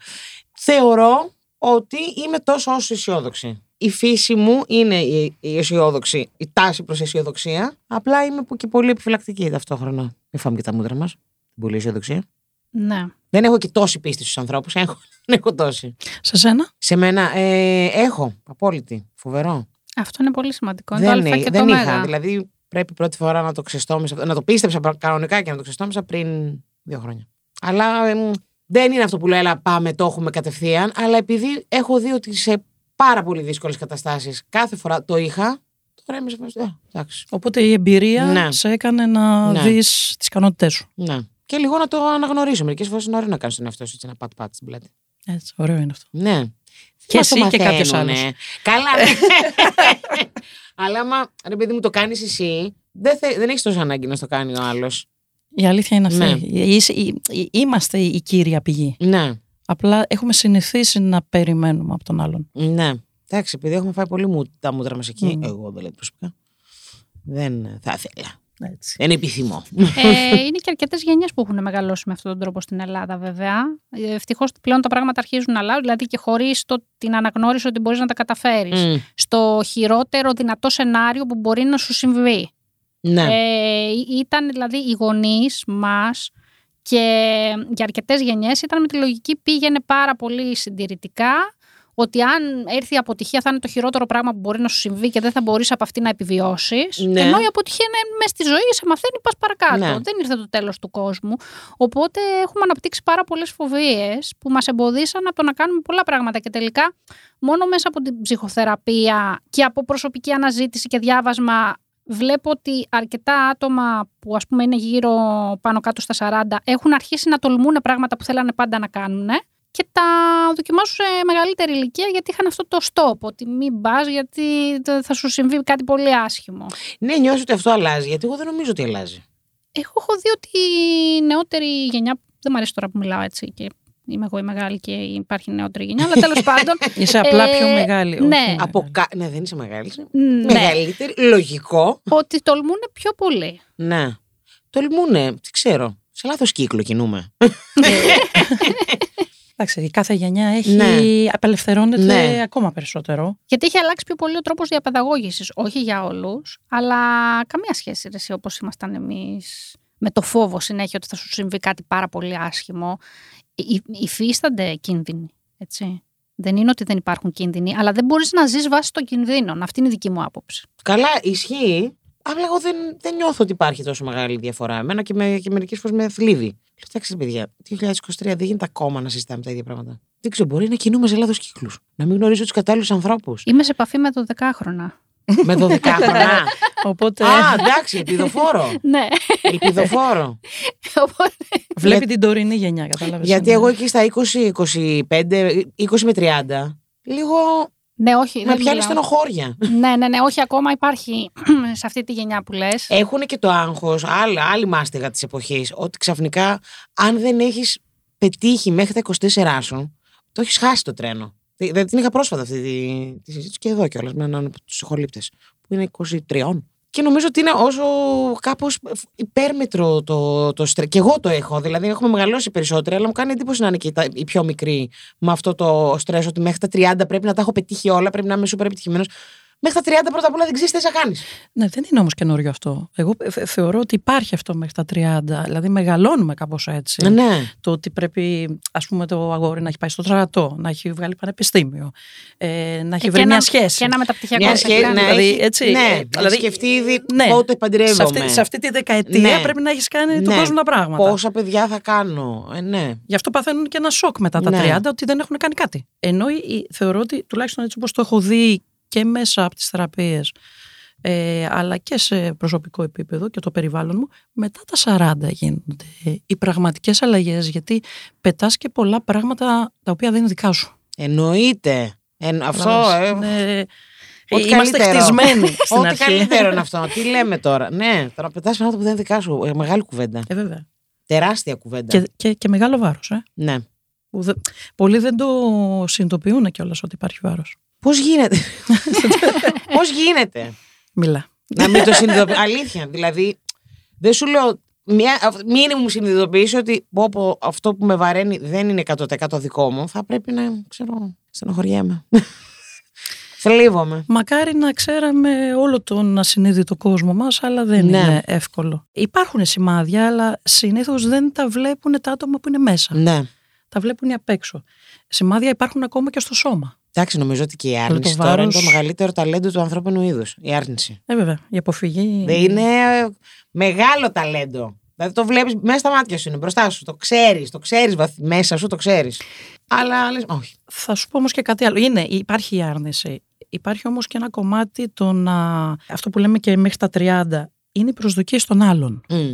Θεωρώ ότι είμαι τόσο όσο αισιόδοξη. Η φύση μου είναι η, η αισιόδοξη, η τάση προς αισιοδοξία. Απλά είμαι που και πολύ επιφυλακτική ταυτόχρονα. Μην φάμε και τα μούτρα μας. Πολύ αισιοδοξία. Ναι. Δεν έχω και τόση πίστη στους ανθρώπους. Έχω, δεν έχω τόση. Σε σένα; Σε μένα ε, έχω. Απόλυτη. Φοβερό. Αυτό είναι πολύ σημαντικό. Είναι Δεν, το α εί- και δεν το είχα. μέγα. Δηλαδή πρέπει πρώτη φορά να το ξεστόμησα, να το πίστεψα πρα- κανονικά και να το ξεστόμησα πριν δύο χρόνια. Αλλά εμ, δεν είναι αυτό που λέω, έλα πάμε, το έχουμε κατευθείαν. Αλλά επειδή έχω δει ότι σε πάρα πολύ δύσκολες καταστάσεις κάθε φορά το είχα, τώρα είμαι σε φάση, «Ε, εντάξει. Οπότε η εμπειρία Ναι. σε έκανε να Ναι. δεις τις ικανότητές σου. Ναι. Και λίγο να το αναγνωρίσω. Μερικές φορές είναι ωραίο να κάνεις τον εαυτό σου έτσι ένα πατ-πατ στην πλάτη. Έτσι, ωραίο είναι αυτό. Ναι. Και Μας το εσύ και κάποιος μαθαίνουνε. άλλος. Καλά. Αλλά άμα ρε παιδί μου το κάνεις εσύ, δεν, θε, δεν έχεις τόσο ανάγκη να στο κάνει ο άλλος. Η αλήθεια είναι αυτή. Ναι. Είσαι- η- η- Είμαστε η κύρια πηγή. Ναι, Απλά έχουμε συνηθίσει να περιμένουμε από τον άλλον. ναι. Εντάξει, επειδή έχουμε φάει πολύ μου, τα μούτρα μας εκεί, Μμ. εγώ δηλαδή προσωπικά. Δεν θα ήθελα. Έτσι. Δεν επιθυμώ. Ε, είναι και αρκετές γενιές που έχουν μεγαλώσει με αυτόν τον τρόπο στην Ελλάδα, βέβαια. Ευτυχώς πλέον τα πράγματα αρχίζουν να αλλάζουν, δηλαδή και χωρίς την αναγνώριση ότι μπορείς να τα καταφέρεις. Μμ. Στο χειρότερο δυνατό σενάριο που μπορεί να σου συμβεί. Ναι. Ε, ήταν δηλαδή οι γονείς μας και για αρκετές γενιές ήταν με τη λογική πήγαινε πάρα πολύ συντηρητικά. Ότι αν έρθει η αποτυχία θα είναι το χειρότερο πράγμα που μπορεί να σου συμβεί και δεν θα μπορείς από αυτή να επιβιώσεις. Ναι. Ενώ η αποτυχία είναι μέσα στη ζωή, σε μαθαίνει, πας παρακάτω. Ναι. Δεν ήρθε το τέλος του κόσμου. Οπότε έχουμε αναπτύξει πάρα πολλές φοβίες που μας εμποδίσαν από το να κάνουμε πολλά πράγματα. Και τελικά, μόνο μέσα από την ψυχοθεραπεία και από προσωπική αναζήτηση και διάβασμα, βλέπω ότι αρκετά άτομα που ας πούμε είναι γύρω πάνω κάτω στα 40 έχουν αρχίσει να τολμούν πράγματα που θέλανε πάντα να κάνουν και τα δοκιμάσουν σε μεγαλύτερη ηλικία γιατί είχαν αυτό το stop, ότι μην πας γιατί θα σου συμβεί κάτι πολύ άσχημο. ναι, νιώθω ότι αυτό αλλάζει, γιατί εγώ δεν νομίζω ότι αλλάζει. Εγώ έχω δει ότι η νεότερη γενιά, δεν μου αρέσει τώρα που μιλάω έτσι και είμαι εγώ η μεγάλη και υπάρχει νεότερη γενιά, αλλά τέλος πάντων, Είσαι απλά Ε, πιο μεγάλη. ναι. όχι Από μεγάλη. κα... Ναι, δεν είσαι μεγάλη. είσαι ναι, Μεγαλύτερη, λογικό. ότι τολμούν πιο πολύ. Ναι. Τολμούνε, τι ξέρω. Σε λάθος κύκλο κινούμε. Εντάξει, η κάθε γενιά έχει, Ναι. απελευθερώνεται Ναι. ακόμα περισσότερο. Γιατί έχει αλλάξει πιο πολύ ο τρόπος διαπαιδαγώγησης, όχι για όλους, αλλά καμία σχέση ρε, εσύ, όπως ήμασταν εμείς με το φόβο συνέχεια ότι θα σου συμβεί κάτι πάρα πολύ άσχημο. Υ- υφίστανται κίνδυνοι, έτσι. Δεν είναι ότι δεν υπάρχουν κίνδυνοι, αλλά δεν μπορείς να ζεις βάσει των κινδύνων. Αυτή είναι η δική μου άποψη. Καλά, ισχύει. Αλλά εγώ δεν, δεν νιώθω ότι υπάρχει τόσο μεγάλη διαφορά. Εμένα και, με, και μερικές φορές με θλίβει. Λέω, εντάξει, παιδιά, 2023 δεν γίνεται ακόμα να συζητάμε τα ίδια πράγματα. Δεν ξέρω, μπορεί να κινούμε σε λάθος κύκλους. Να μην γνωρίζω τους κατάλληλους ανθρώπους. Είμαι σε επαφή με το δεκάχρονα. με 12 χρόνια. Οπότε Α, εντάξει, ελπιδοφόρο. ναι. ελπιδοφόρο. Οπότε, βλέπει την τωρινή γενιά, κατάλαβες. Γιατί Είναι- εγώ εκεί στα 20-25, 20 με 30, λίγο ναι, όχι. με δεν πιάνει μιλάω. στενοχώρια. Ναι, ναι, ναι, όχι ακόμα υπάρχει σε αυτή τη γενιά που λες. Έχουν και το άγχος, άλλη, άλλη μάστιγα της εποχής, ότι ξαφνικά αν δεν έχεις πετύχει μέχρι τα 24 σου, το έχεις χάσει το τρένο. Δε- Δεν την είχα πρόσφατα αυτή τη, τη συζήτηση και εδώ κιόλας με έναν από του συγχωρήπτε, που είναι 23. Και νομίζω ότι είναι όσο κάπως υπέρμετρο το, το στρε. Και εγώ το έχω. Δηλαδή, έχουμε μεγαλώσει περισσότερο, αλλά μου κάνει εντύπωση να είναι και τα, οι πιο μικροί με αυτό το στρες ότι μέχρι τα 30 πρέπει να τα έχω πετύχει όλα, πρέπει να είμαι σούπερ επιτυχημένος. Μέχρι τα 30 πρώτα απ' όλα δεν ξέρεις τι θα κάνεις. Ναι, δεν είναι όμως καινούριο αυτό. Εγώ ε, θεωρώ ότι υπάρχει αυτό μέχρι τα 30. Δηλαδή, μεγαλώνουμε κάπως έτσι. Ναι. Το ότι πρέπει, ας πούμε, το αγόρι να έχει πάει στο στρατό, να έχει βγάλει πανεπιστήμιο, ε, να έχει Ε, βρει και μια ένα- σχέση. Και ένα μεταπτυχιακό Μια σε σχέση, κάνει. ναι, δηλαδή, έχει- έτσι, ναι, ε, έχει δηλαδή- σκεφτεί ήδη Ναι. πότε σε, παντρεύομαι. αυτή, σε αυτή τη δεκαετία Ναι. πρέπει να έχεις κάνει τον Ναι. κόσμο τα πράγματα. Πόσα παιδιά θα κάνω. Ε, ναι. Γι' αυτό παθαίνουν και ένα σοκ μετά τα Ναι. 30 ότι δεν έχουν κάνει κάτι. Ενώ η- η- θεωρώ ότι τουλάχιστον έτσι όπως το έχω δει και μέσα από τις θεραπείες ε, αλλά και σε προσωπικό επίπεδο και το περιβάλλον μου, μετά τα 40 γίνονται οι πραγματικές αλλαγές γιατί πετάς και πολλά πράγματα τα οποία δεν είναι δικά σου. Εννοείται. Εν, αυτό. Καταλάβες. Ε, Είναι- ό,τι Είμαστε καλύτερο. χτισμένοι στην Ό,τι αρχή. καλύτερο είναι αυτό. Τι λέμε τώρα. Ναι, τώρα πετάς πράγματα που δεν είναι δικά σου. Ε, μεγάλη κουβέντα. Ε, βέβαια. Τεράστια κουβέντα. Και, και, και μεγάλο βάρος. Ε. Ναι. Που δεν- πολλοί δεν το συνειδητοποιούν κιόλας ότι υπάρχει βάρος. Πώς γίνεται; Πώς γίνεται; Μιλά. να μην το συνειδητοποιήσω. Αλήθεια. Δηλαδή, δεν σου λέω. Μια, μήνυμου συνειδητοποιήσω ότι πω, πω, αυτό που με βαραίνει δεν είναι 100% δικό μου. Θα πρέπει να, ξέρω, στενοχωριέμαι. Θλίβομαι. Μακάρι να ξέραμε όλο τον ασυνείδητο κόσμο μας, αλλά δεν Ναι. είναι εύκολο. Υπάρχουν σημάδια, αλλά συνήθως δεν τα βλέπουν τα άτομα που είναι μέσα. Ναι. Τα βλέπουν οι απ' έξω. Σημάδια υπάρχουν ακόμα και στο σώμα. Εντάξει, νομίζω ότι και η Αλλά το άρνηση τώρα είναι βάρος- το μεγαλύτερο ταλέντο του ανθρώπινου είδους. Η άρνηση. Ε, βέβαια, η αποφυγή. Δεν είναι μεγάλο ταλέντο. Δηλαδή το βλέπεις μέσα στα μάτια σου, είναι μπροστά σου. Το ξέρεις, το ξέρεις μέσα σου, το ξέρεις. Αλλά λες, όχι. Θα σου πω όμως και κάτι άλλο. Είναι, υπάρχει η άρνηση. Υπάρχει όμως και ένα κομμάτι το να. Αυτό που λέμε και μέχρι τα 30 είναι οι προσδοκίες των άλλων. Μμ.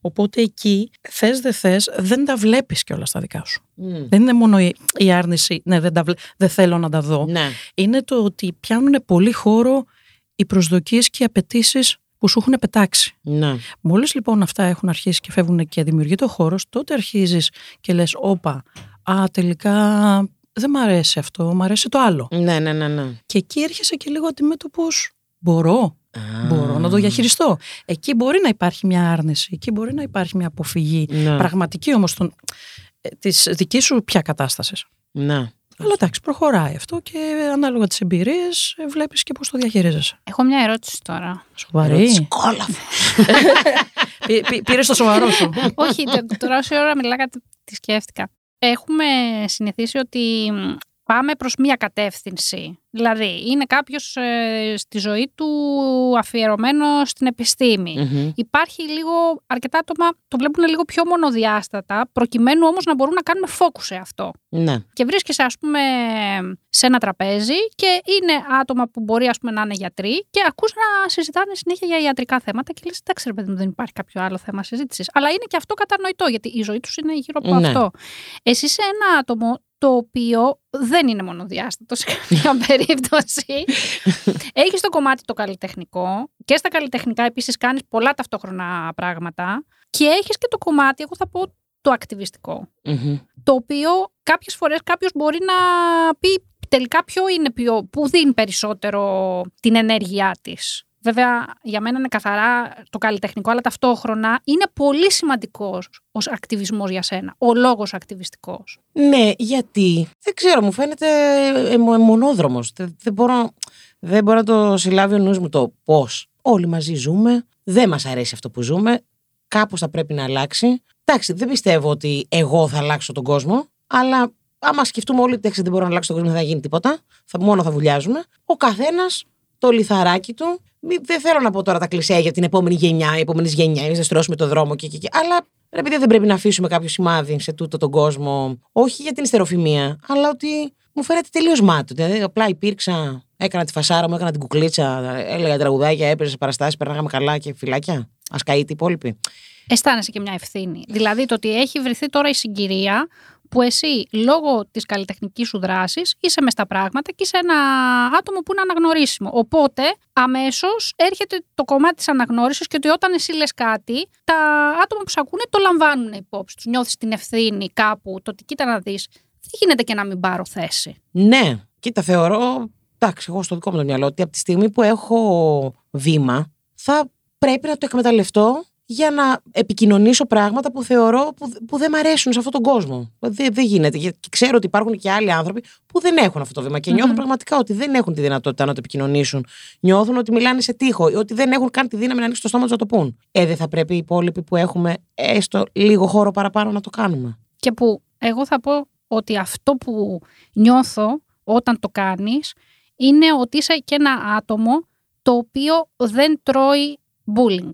Οπότε εκεί, θες δεν θες, δεν τα βλέπεις κιόλας τα δικά σου. Μμ. Δεν είναι μόνο η, η άρνηση, ναι δεν, τα βλέ- δεν θέλω να τα δω. Ναι. Είναι το ότι πιάνουν πολύ χώρο οι προσδοκίες και οι απαιτήσεις που σου έχουν πετάξει. Ναι. Μόλις λοιπόν αυτά έχουν αρχίσει και φεύγουν και δημιουργεί το χώρος, τότε αρχίζεις και λες, όπα, α, τελικά δεν μ' αρέσει αυτό, μ' αρέσει το άλλο. Ναι, ναι, ναι, ναι. Και εκεί έρχεσαι και λίγο αντιμέτωπος, μπορώ, μπορώ να το διαχειριστώ. Εκεί μπορεί να υπάρχει μια άρνηση, εκεί μπορεί να υπάρχει μια αποφυγή. Ναι. Πραγματική όμως των, ε, της δικής σου πια κατάστασης. ναι. Αλλά εντάξει, προχωράει αυτό και ανάλογα τις εμπειρίες ε, βλέπεις και πώς το διαχειρίζεσαι. Έχω μια ερώτηση τώρα. Σοβαρή. Κόλαφο. Πή- πή- Πήρες το σοβαρό σου. Όχι, τε- τώρα όση ώρα μιλάγατε, τη σκέφτηκα. Έχουμε συνηθίσει ότι μ, πάμε προς μία κατεύθυνση. Δηλαδή, είναι κάποιος ε, στη ζωή του αφιερωμένο στην επιστήμη. Μμμ. Υπάρχει λίγο, αρκετά άτομα το βλέπουν λίγο πιο μονοδιάστατα, προκειμένου όμως να μπορούν να κάνουμε focus σε αυτό. Ναι. Και βρίσκεσαι, ας πούμε, σε ένα τραπέζι και είναι άτομα που μπορεί, ας πούμε, να είναι γιατροί και ακούς να συζητάνε συνέχεια για ιατρικά θέματα και λες, εντάξει ρε παιδί μου, δεν υπάρχει κάποιο άλλο θέμα συζήτησης. Αλλά είναι και αυτό κατανοητό, γιατί η ζωή τους είναι γύρω από Ναι. αυτό. Εσύ είσαι ένα άτομο το οποίο δεν είναι μονοδιάστατο σε καμία περίπτωση. Έχεις το κομμάτι το καλλιτεχνικό και στα καλλιτεχνικά επίσης κάνεις πολλά ταυτόχρονα πράγματα και έχεις και το κομμάτι, εγώ θα πω, το ακτιβιστικό Μμμ. το οποίο κάποιες φορές κάποιος μπορεί να πει τελικά ποιο είναι πιο, που δίνει περισσότερο την ενέργειά της. Βέβαια, για μένα είναι καθαρά το καλλιτεχνικό, αλλά ταυτόχρονα είναι πολύ σημαντικός ως ακτιβισμός για σένα, ο λόγος ακτιβιστικός. Ναι, γιατί; Δεν ξέρω, μου φαίνεται ε, μο- μονόδρομος. Δεν, δεν, μπορώ, δεν μπορώ να το συλλάβει ο νους μου το πώς. Όλοι μαζί ζούμε, δεν μας αρέσει αυτό που ζούμε, κάπως θα πρέπει να αλλάξει. Εντάξει, δεν πιστεύω ότι εγώ θα αλλάξω τον κόσμο, αλλά άμα σκεφτούμε όλοι ότι εντάξει, δεν μπορώ να αλλάξω τον κόσμο, δεν θα γίνει τίποτα, θα, μόνο θα βουλιάζουμε. Ο καθένας το λιθαράκι του. Μη, δεν θέλω να πω τώρα τα κλισέ για την επόμενη γενιά, η επόμενη γενιά, εμείς θα στρώσουμε το δρόμο και, και, και. Αλλά ρε παιδί, δεν πρέπει να αφήσουμε κάποιο σημάδι σε τούτο τον κόσμο. Όχι για την ιστεροφημία, αλλά ότι μου φαίνεται τελείως μάτιο. Δηλαδή, απλά υπήρξα, έκανα τη φασάρα μου, έκανα την κουκλίτσα, έλεγα τραγουδάκια, έπαιζε παραστάσεις, περνάγαμε καλά και φυλάκια. Α καεί οι υπόλοιποι. Αισθάνεσαι και μια ευθύνη. Δηλαδή το ότι έχει βρεθεί τώρα η συγκυρία που εσύ λόγω της καλλιτεχνικής σου δράσης είσαι μες στα πράγματα και είσαι ένα άτομο που είναι αναγνωρίσιμο. Οπότε αμέσως έρχεται το κομμάτι της αναγνώρισης και ότι όταν εσύ λες κάτι, τα άτομα που σε ακούνε το λαμβάνουν υπόψη τους. Νιώθεις την ευθύνη κάπου, το ότι κοίτα να δεις, δεν γίνεται και να μην πάρω θέση. Ναι, κοίτα, θεωρώ. Εντάξει, εγώ στο δικό μου το μυαλό ότι από τη στιγμή που έχω βήμα, θα πρέπει να το εκμεταλλευτώ για να επικοινωνήσω πράγματα που θεωρώ που, που δεν μ' αρέσουν σε αυτόν τον κόσμο. Δεν, δεν γίνεται. Και ξέρω ότι υπάρχουν και άλλοι άνθρωποι που δεν έχουν αυτό το βήμα και νιώθουν Μμμ. πραγματικά ότι δεν έχουν τη δυνατότητα να το επικοινωνήσουν. Νιώθουν ότι μιλάνε σε τείχο, ή ότι δεν έχουν καν τη δύναμη να ανοίξουν το στόμα τους να το πούν. Ε, δεν θα πρέπει οι υπόλοιποι που έχουμε έστω λίγο χώρο παραπάνω να το κάνουμε. Και που εγώ θα πω ότι αυτό που νιώθω όταν το κάνεις είναι ότι είσαι και ένα άτομο το οποίο δεν τρώει bullying.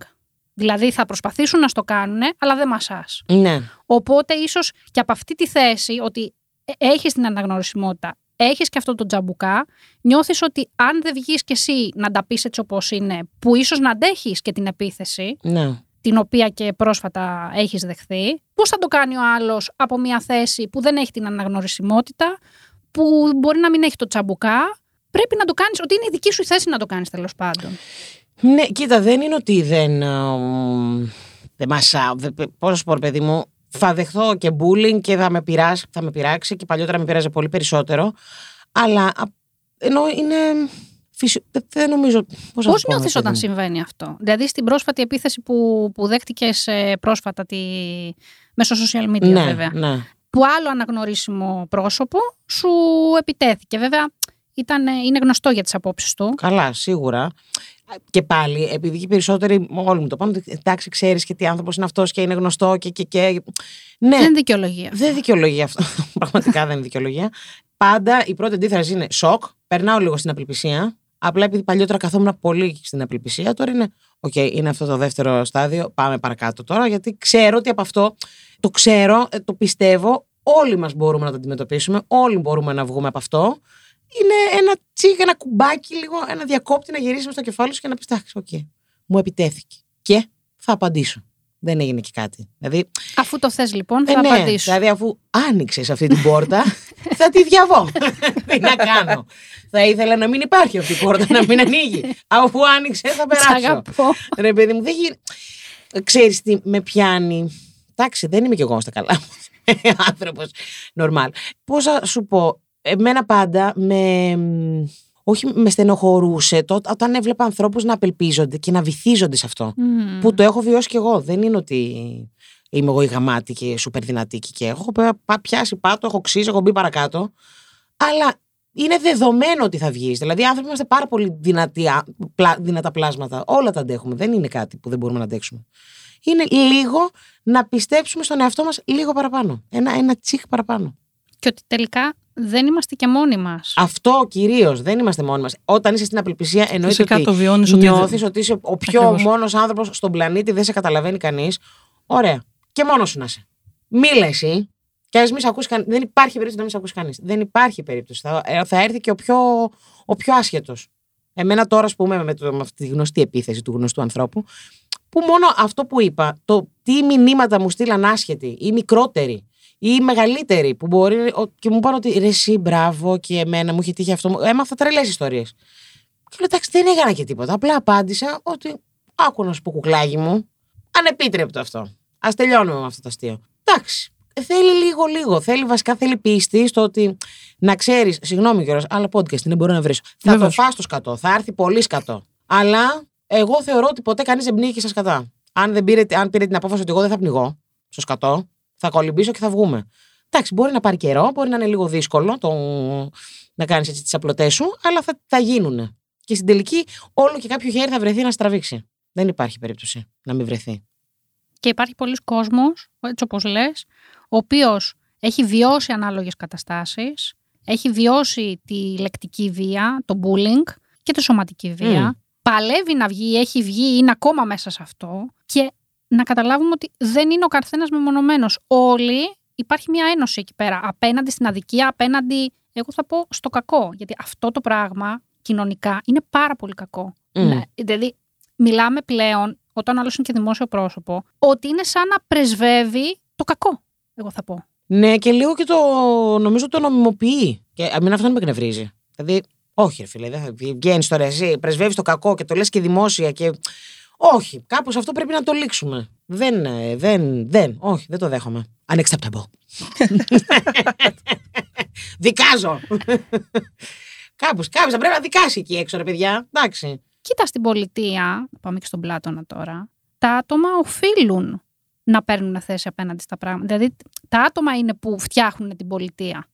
Δηλαδή θα προσπαθήσουν να στο κάνουν, αλλά δεν μασάς. Ναι. Οπότε ίσως και από αυτή τη θέση ότι ε- έχεις την αναγνωρισιμότητα, έχεις και αυτό το τζαμπουκά, νιώθεις ότι αν δεν βγεις κι εσύ να τα πεις έτσι όπως είναι, που ίσως να αντέχεις και την επίθεση, Ναι. την οποία και πρόσφατα έχεις δεχθεί, πώς θα το κάνει ο άλλος από μια θέση που δεν έχει την αναγνωρισιμότητα, που μπορεί να μην έχει το τσαμπουκά, πρέπει να το κάνεις, ότι είναι η δική σου θέση να το κάνεις τέλος πάντων. Ναι, κοίτα, δεν είναι ότι δεν. α, μ, δεν μασάω. δεν- Πώς να σου πω, ρε παιδί μου, θα δεχθώ και bullying και θα με, πειράσει, θα με πειράξει και παλιότερα με πειράζει πολύ περισσότερο. Αλλά α, ενώ είναι. Φυσι... Δεν, δεν νομίζω. Πώς, να Πώς σου πω, ρε νιώθεις παιδί όταν μου. συμβαίνει αυτό; Δηλαδή στην πρόσφατη επίθεση που, που δέχτηκες ε, πρόσφατα τη... μέσω social media Ναι, βέβαια. ναι. Που άλλο αναγνωρίσιμο πρόσωπο σου επιτέθηκε. Βέβαια ήταν, ε, είναι γνωστό για τις απόψεις του. Καλά, σίγουρα. Και πάλι, επειδή και οι περισσότεροι όλοι μου το πάνε, ότι, εντάξει, ξέρεις και τι άνθρωπος είναι αυτός και είναι γνωστό και. και, και. Ναι, Δεν είναι δικαιολογία. Δεν δικαιολογεί αυτό. Πραγματικά δεν είναι δικαιολογία. Πάντα η πρώτη αντίδραση είναι σοκ. Περνάω λίγο στην απελπισία. Απλά επειδή παλιότερα καθόμουν πολύ στην απελπισία, τώρα είναι. Οκ, είναι αυτό το δεύτερο στάδιο. Πάμε παρακάτω τώρα, γιατί ξέρω ότι από αυτό το ξέρω, ε, το πιστεύω. Όλοι μας μπορούμε να το αντιμετωπίσουμε. Όλοι μπορούμε να βγούμε από αυτό. Είναι ένα τσίκ, ένα κουμπάκι, λίγο, ένα διακόπτη να γυρίσουμε στο κεφάλι σου και να πεις: Εντάξει, οκ, μου επιτέθηκε. Και θα απαντήσω. Δεν έγινε και κάτι. Δηλαδή, Αφού το θες λοιπόν, θα ε, ναι, απαντήσω. δηλαδή αφού άνοιξες αυτή την πόρτα, θα τη διαβώ. Τι να κάνω. θα ήθελα να μην υπάρχει αυτή η πόρτα, να μην ανοίγει. Αφού άνοιξε, θα Σ' περάσω. αγαπώ. Ρε παιδί μου, δεν γίνει. Ξέρεις τι με πιάνει. Εντάξει, δεν είμαι κι εγώ στα καλά μου. Άνθρωπος. Νορμάλ. Πώς θα σου πω, εμένα πάντα με. Όχι με στενοχωρούσε το, όταν έβλεπα ανθρώπους να απελπίζονται και να βυθίζονται σε αυτό. Μμμ. Που το έχω βιώσει κι εγώ. Δεν είναι ότι είμαι εγώ η γαμάτη και σούπερ δυνατή και έχω πα- πα- πιάσει πάτο, έχω ξύσει, έχω μπει παρακάτω. Αλλά είναι δεδομένο ότι θα βγεις. Δηλαδή, οι άνθρωποι είμαστε πάρα πολύ δυνατοί, α- πλα- δυνατά πλάσματα. Όλα τα αντέχουμε. Δεν είναι κάτι που δεν μπορούμε να αντέξουμε. Είναι λίγο να πιστέψουμε στον εαυτό μας λίγο παραπάνω. Ένα, ένα τσίχ παραπάνω. Και ότι τελικά δεν είμαστε και μόνοι μας. Αυτό κυρίως. Δεν είμαστε μόνοι μας. Όταν είσαι στην απελπισία, εννοείται Φυσικά ότι το βιώνεις ότι νιώθεις ότι είσαι ο πιο Ακριβώς. μόνος άνθρωπος στον πλανήτη, δεν σε καταλαβαίνει κανείς. Ωραία. Και μόνος σου να είσαι. Μίλα εσύ. Και ας μην σε ακούσει κανεί. Δεν υπάρχει περίπτωση να μην σε ακούσει κανείς. Δεν υπάρχει περίπτωση. Θα, ε, θα έρθει και ο πιο, ο πιο άσχετος. Εμένα τώρα, ας πούμε, με, το, με αυτή τη γνωστή επίθεση του γνωστού ανθρώπου, που μόνο αυτό που είπα, το τι μηνύματα μου στείλαν άσχετοι ή μικρότεροι ή μεγαλύτεροι, που μπορεί ο- και μου είπαν ότι ρε, εσύ, μπράβο και εμένα μου είχε τύχει αυτό. μου- Έμαθα τρελές ιστορίες. Και λέω, εντάξει, δεν έκανα και τίποτα. Απλά απάντησα ότι άκου να σου πω κουκλάκι μου. Ανεπίτρεπτο αυτό. Α τελειώνουμε με αυτό το αστείο. Εντάξει. Ε, Θέλει λίγο, λίγο. Θέλει βασικά θέλει πίστη στο ότι να ξέρεις, συγγνώμη κιόλας, αλλά podcast δεν μπορώ να βρεις. Θα Βεβαίως. το φας το σκατό, θα έρθει πολύ σκατό. Αλλά εγώ θεωρώ ότι ποτέ κανείς δεν πνίγει στα σκατά. Αν, δεν πήρε, αν πήρε την απόφαση ότι εγώ δεν θα πνιγώ στο σκατό, θα κολυμπήσω και θα βγούμε. Εντάξει, μπορεί να πάρει καιρό, μπορεί να είναι λίγο δύσκολο το, να κάνεις έτσι τις απλωτές σου, αλλά θα, θα γίνουν. Και στην τελική, όλο και κάποιο χέρι θα βρεθεί να στραβήξει. Δεν υπάρχει περίπτωση να μην βρεθεί. Και υπάρχει πολλοί κόσμος, έτσι όπως λες, ο οποίος έχει βιώσει ανάλογες καταστάσεις, έχει βιώσει τη λεκτική βία, το bullying και τη σωματική βία, Μμ. παλεύει να βγει, έχει βγει, είναι ακόμα μέσα σε αυτό και να καταλάβουμε ότι δεν είναι ο καθένας μεμονωμένος. Όλοι υπάρχει μια ένωση εκεί πέρα, απέναντι στην αδικία, απέναντι, εγώ θα πω, στο κακό. Γιατί αυτό το πράγμα κοινωνικά είναι πάρα πολύ κακό. Μμ. Ναι, δηλαδή, μιλάμε πλέον, όταν άλλος είναι και δημόσιο πρόσωπο, ότι είναι σαν να πρεσβεύει το κακό, εγώ θα πω. Ναι, και λίγο και το νομίζω το νομιμοποιεί. Και εμένα αυτό δεν με εκνευρίζει. Δηλαδή, όχι, ρε φίλε, δεν θα βγαίνεις τώρα εσύ, πρεσβεύεις το κακό και το λες και δημόσια και. Όχι, κάπως αυτό πρέπει να το λήξουμε. Δεν, ε, δεν, δεν, όχι, δεν το δέχομαι. Unacceptable. Δικάζω. κάπως, κάπως θα πρέπει να δικάσει εκεί έξω, ρε παιδιά. Εντάξει. Κοίτα στην πολιτεία, πάμε και στον Πλάτωνα τώρα, τα άτομα οφείλουν να παίρνουν θέση απέναντι στα πράγματα. Δηλαδή, τα άτομα είναι που φτιάχνουν την πολιτεία.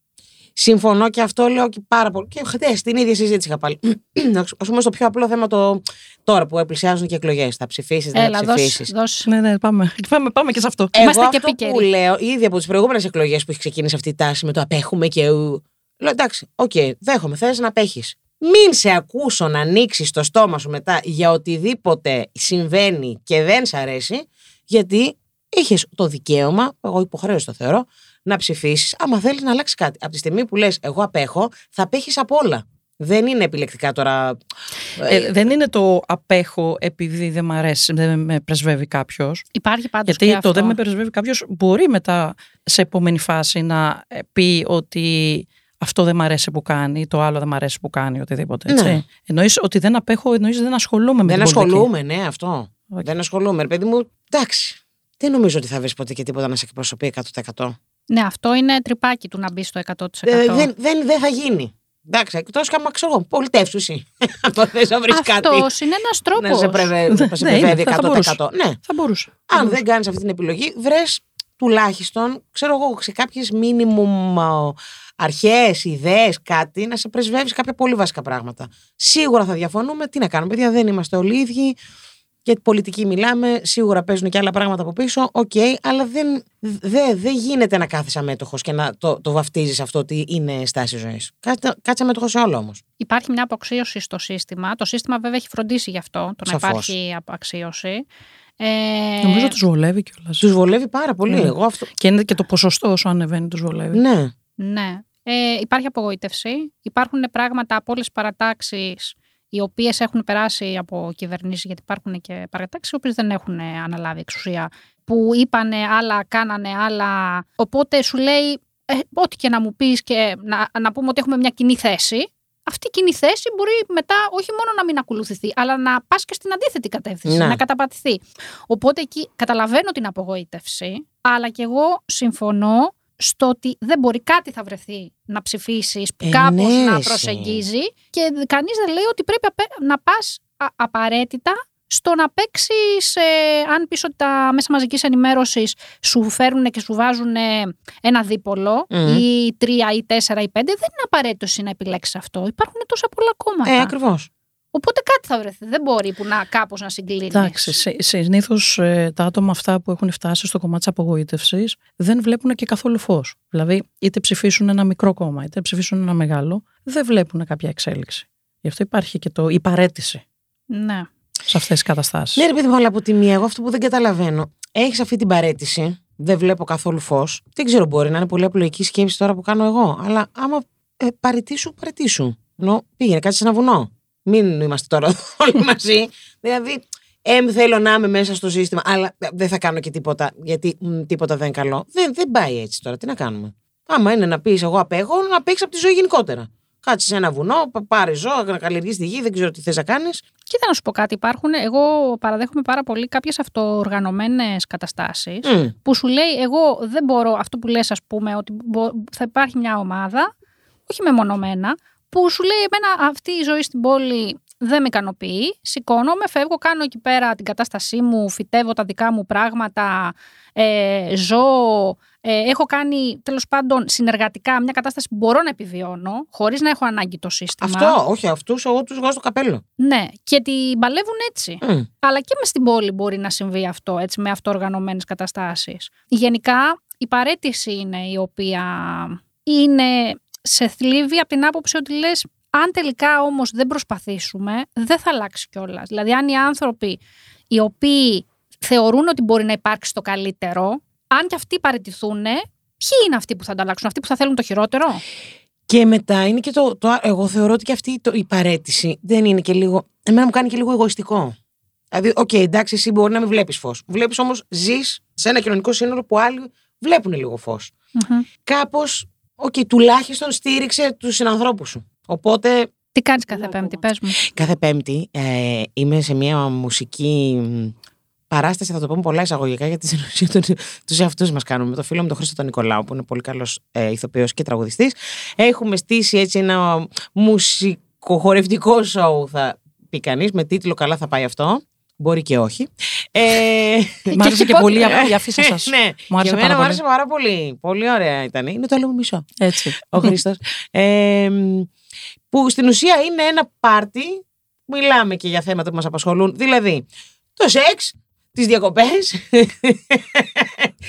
Συμφωνώ και αυτό λέω και πάρα πολύ. Και χτες την ίδια συζήτηση είχα πάλι. Α πούμε στο πιο απλό θέμα το τώρα που πλησιάζουν και εκλογές. Θα ψηφίσεις, δεν Έλα, θα δώσ, ψηφίσεις. δώσ. Ναι, ναι, πάμε. πάμε. Πάμε και σε αυτό. Εγώ Είμαστε και αυτό επίκαιροι. που λέω ήδη από τις προηγούμενες εκλογές που έχει ξεκινήσει αυτή η τάση με το απέχουμε και. ου, Λέω εντάξει, οκ, δέχομαι, θες να απέχεις. Μην σε ακούσω να ανοίξεις το στόμα σου μετά για οτιδήποτε συμβαίνει και δεν σ' αρέσει, γιατί είχες το δικαίωμα, εγώ υποχρέωση το θεωρώ, να ψηφίσεις άμα θέλεις να αλλάξει κάτι. Από τη στιγμή που λες, Εγώ απέχω, θα απέχεις από όλα. Δεν είναι επιλεκτικά τώρα. Ε, δεν είναι το απέχω επειδή δεν μ' αρέσει, δεν με πρεσβεύει κάποιος. Υπάρχει πάντως Γιατί και το αυτό. δεν με πρεσβεύει κάποιος μπορεί μετά σε επόμενη φάση να ε, πει ότι αυτό δεν μ' αρέσει που κάνει, το άλλο δεν μ' αρέσει που κάνει, οτιδήποτε. Έτσι. Ναι. Εννοείς ότι δεν απέχω, εννοείς δεν ασχολούμαι με δεν την πολιτική. ασχολούμαι, ναι, αυτό. Οκ. Δεν ασχολούμαι. Ρε παιδί μου, εντάξει. Δεν νομίζω ότι θα βρεις ποτέ και τίποτα να σε εκπροσωπεί 100%. Ναι, αυτό είναι τρυπάκι του να μπει στο 100%. Ε, δεν, δεν, δεν θα γίνει. Εντάξει, εκτός και άμα ξέρω εγώ, πολιτεύσου εσύ. Αν θες να βρεις κάτι. Αυτός είναι ένας τρόπος. Να σε πρεβε- να σε Ναι, πρεβεύει είναι, θα 100%. μπορούσε. Ναι. Θα μπορούσε. Αν δεν κάνεις αυτή την επιλογή, βρες τουλάχιστον, ξέρω εγώ, σε κάποιες μίνιμουμ αρχές, ιδέες, κάτι, να σε πρεσβεύεις κάποια πολύ βασικά πράγματα. Σίγουρα θα διαφωνούμε. Τι να κάνουμε, παιδιά, δεν είμαστε όλοι ίδιοι. Και πολιτική μιλάμε, σίγουρα παίζουν και άλλα πράγματα από πίσω. Οκ, αλλά δεν, δε, δεν γίνεται να κάθεσαι αμέτοχος και να το, το βαφτίζεις αυτό ότι είναι στάση ζωής. Κάτσε, κάτσε αμέτοχος σε όλο όμως. Υπάρχει μια απαξίωση στο σύστημα. Το σύστημα βέβαια έχει φροντίσει γι' αυτό, το να Σαφώς. υπάρχει απαξίωση. Ε, Νομίζω τους βολεύει κιόλας. Τους βολεύει πάρα πολύ. Ναι. Εγώ αυτό. Και είναι και το ποσοστό όσο ανεβαίνει, τους βολεύει. Ναι. Ναι. Ε, υπάρχει απογοήτευση. Υπάρχουν πράγματα από όλες τις παρατάξεις οι οποίες έχουν περάσει από κυβερνήσεις, γιατί υπάρχουν και παρατάξεις οι οποίες δεν έχουν αναλάβει εξουσία που είπανε άλλα, κάνανε άλλα. Οπότε σου λέει, ε, ό,τι και να μου πεις και να, να πούμε ότι έχουμε μια κοινή θέση, αυτή η κοινή θέση μπορεί μετά όχι μόνο να μην ακολουθηθεί, αλλά να πας και στην αντίθετη κατεύθυνση, Ναι. να καταπατηθεί. Οπότε εκεί καταλαβαίνω την απογοήτευση, αλλά και εγώ συμφωνώ στο ότι δεν μπορεί κάτι θα βρεθεί να ψηφίσεις που Ε, κάπως ναι, να εσύ. προσεγγίζει και κανείς δεν λέει ότι πρέπει απέ- να πας α- απαραίτητα στο να παίξεις, αν πεις ότι τα μέσα μαζικής ενημέρωσης σου φέρουν και σου βάζουν ένα δίπολο Μμμ. ή τρία ή τέσσερα ή πέντε, δεν είναι απαραίτητο εσύ να επιλέξεις αυτό. Υπάρχουν τόσα πολλά κόμματα. Ε, ακριβώς. Οπότε κάτι θα βρεθεί. Δεν μπορεί που να κάπως να συγκλίνεις. Εντάξει, συνήθως τα άτομα αυτά που έχουν φτάσει στο κομμάτι της απογοήτευσης δεν βλέπουν και καθόλου φως. Δηλαδή, είτε ψηφίσουν ένα μικρό κόμμα, είτε ψηφίσουν ένα μεγάλο, δεν βλέπουν κάποια εξέλιξη. Γι' αυτό υπάρχει και το, η παρέτηση Ναι. σε αυτές τις καταστάσεις. Ναι, ρε παιδί μου, αλλά από τη μία, εγώ αυτό που δεν καταλαβαίνω. Έχεις αυτή την παρέτηση, δεν βλέπω καθόλου φως. Δεν ξέρω, μπορεί να είναι πολύ απλοϊκή σκέψη τώρα που κάνω εγώ. Αλλά άμα ε, παρετήσου, παρετήσου. Ενώ πήγαινε, κάτσε σε ένα βουνό. Μην είμαστε τώρα όλοι μαζί. δηλαδή, εμ θέλω να είμαι μέσα στο σύστημα, αλλά δεν θα κάνω και τίποτα, γιατί μ, τίποτα δεν είναι καλό. Δεν, δεν πάει έτσι τώρα. Τι να κάνουμε. Άμα είναι να πεις εγώ απέχω, να παίξεις από τη ζωή γενικότερα. Κάτσε σε ένα βουνό, πα- πάρε ζώα, να καλλιεργήσει τη γη, δεν ξέρω τι θες να κάνεις. Κοίτα να σου πω κάτι. Υπάρχουν, εγώ παραδέχομαι πάρα πολύ κάποιες αυτοοργανωμένες καταστάσεις που σου λέει, εγώ δεν μπορώ, αυτό που λες ας πούμε, ότι μπο- θα υπάρχει μια ομάδα, όχι μεμονωμένα, που σου λέει, εμένα αυτή η ζωή στην πόλη δεν με ικανοποιεί, σηκώνομαι, φεύγω, κάνω εκεί πέρα την κατάστασή μου, φυτεύω τα δικά μου πράγματα, ε, ζω, ε, έχω κάνει τέλος πάντων συνεργατικά μια κατάσταση που μπορώ να επιβιώνω, χωρίς να έχω ανάγκη το σύστημα. Αυτό, όχι, αυτούς εγώ τους βγάζω στο καπέλο. Ναι, και την παλεύουν έτσι. Μμ. Αλλά και μες στην πόλη μπορεί να συμβεί αυτό, έτσι, με αυτοοργανωμένες καταστάσεις. Γενικά, η παρέτηση είναι η οποία είναι σε θλίβει από την άποψη ότι λες, αν τελικά όμως δεν προσπαθήσουμε, δεν θα αλλάξει κιόλας. Δηλαδή, αν οι άνθρωποι οι οποίοι θεωρούν ότι μπορεί να υπάρξει το καλύτερο, αν και αυτοί παραιτηθούν, ποιοι είναι αυτοί που θα τα αλλάξουν, αυτοί που θα θέλουν το χειρότερο; Και μετά είναι και το, το. Εγώ θεωρώ ότι και αυτή το, η παραίτηση δεν είναι και λίγο. Εμένα μου κάνει και λίγο εγωιστικό. Δηλαδή, οκ, εντάξει, εσύ μπορεί να μην βλέπεις φως. Βλέπεις όμως, ζεις σε ένα κοινωνικό σύνολο που άλλοι βλέπουν λίγο φως. Κάπως, οκ, τουλάχιστον στήριξε τους συνανθρώπους σου. Οπότε, Τι κάνεις κάθε πέμπτη, πες μου. κάθε Πέμπτη ε, είμαι σε μια μουσική μ, παράσταση, θα το πούμε πολλά εισαγωγικά, γιατί στην ουσία του, τους εαυτούς μας κάνουμε. Με το φίλο μου τον Χρήστο τον Νικολάου, που είναι πολύ καλός ε, ηθοποιός και τραγουδιστής. Έχουμε στήσει έτσι ένα μουσικοχορευτικό σόου, θα πει κανείς, με τίτλο «Καλά θα πάει αυτό». Μπορεί και όχι. Ε, Μ' άρεσε και πότε- πολύ η αφήσα σας. ναι, Μου άρεσε και εμένα πάρα μου πολύ. άρεσε πάρα πολύ. Πολύ ωραία ήταν. Είναι το άλλο μου μισό Έτσι. ο Χρήστος. Ε, που στην ουσία είναι ένα πάρτι. Μιλάμε και για θέματα που μας απασχολούν. Δηλαδή, το σεξ, τις διακοπές.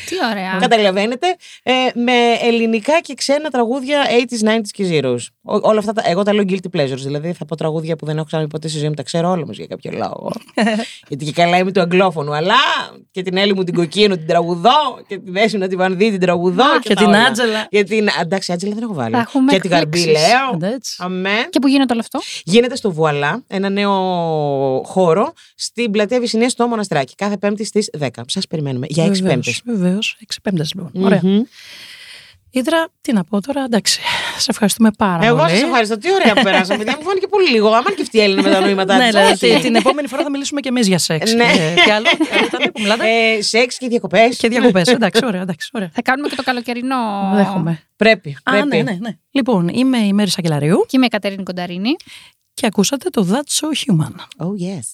Τι ωραία. Καταλαβαίνετε. Ε, με ελληνικά και ξένα τραγούδια 80s, 90s και zeros. Ό- όλα αυτά τα, εγώ τα λέω guilty pleasures. Δηλαδή θα πω τραγούδια που δεν έχω ξαναπεί ποτέ στη ζωή μου. Τα ξέρω όλα όμως για κάποιο λόγο. Γιατί και καλά είμαι του αγγλόφωνου. Αλλά και την Έλλη μου την κοκκίνου την τραγουδώ. Και τη Δέση μου την Βανδύ την τραγουδώ. Α, Και τα την όλα. Άτζελα. Και την. Εντάξει, Άτζελα δεν έχω βάλει. Θα έχουμε Και την Γαρμπή εκπλήξεις. λέω. Άντε, έτσι. Αμέν. Και που γίνεται όλο αυτό; Γίνεται στο Βουαλά, ένα νέο χώρο, στην πλατεία Βυσσινία στο Μοναστράκι. Κάθε Πέμπτης στι 10. Σας περιμένουμε για 6 Πέμπτε. Βεβαίως. Έξι πέμπτε λοιπόν. Ωραία. Ήδρα, τι να πω τώρα, εντάξει. Σε ευχαριστούμε πάρα Εγώ πολύ. σας ευχαριστώ. Τι ωραία που περάσαμε. Δεν μου φάνηκε πολύ λίγο. Άμα και αυτή η Έλληνα με τα νοήματά Ναι, της, ναι, όχι. την- την επόμενη φορά θα μιλήσουμε και εμείς για σεξ. Ναι. Και- Τι άλλο, άλλο ήταν που μιλάτε. Ε, σεξ και διακοπές. Και διακοπές. Εντάξει, ωραία, εντάξει, ωραία. Θα κάνουμε και το καλοκαιρινό. Δέχομαι. Πρέπει. Α, πρέπει. ναι, ναι, ναι. Λοιπόν, είμαι η Μέρη Σακελαρίου Και είμαι η Κατερίνη Κονταρίνη. και ακούσατε το That's So Human. Oh, yes.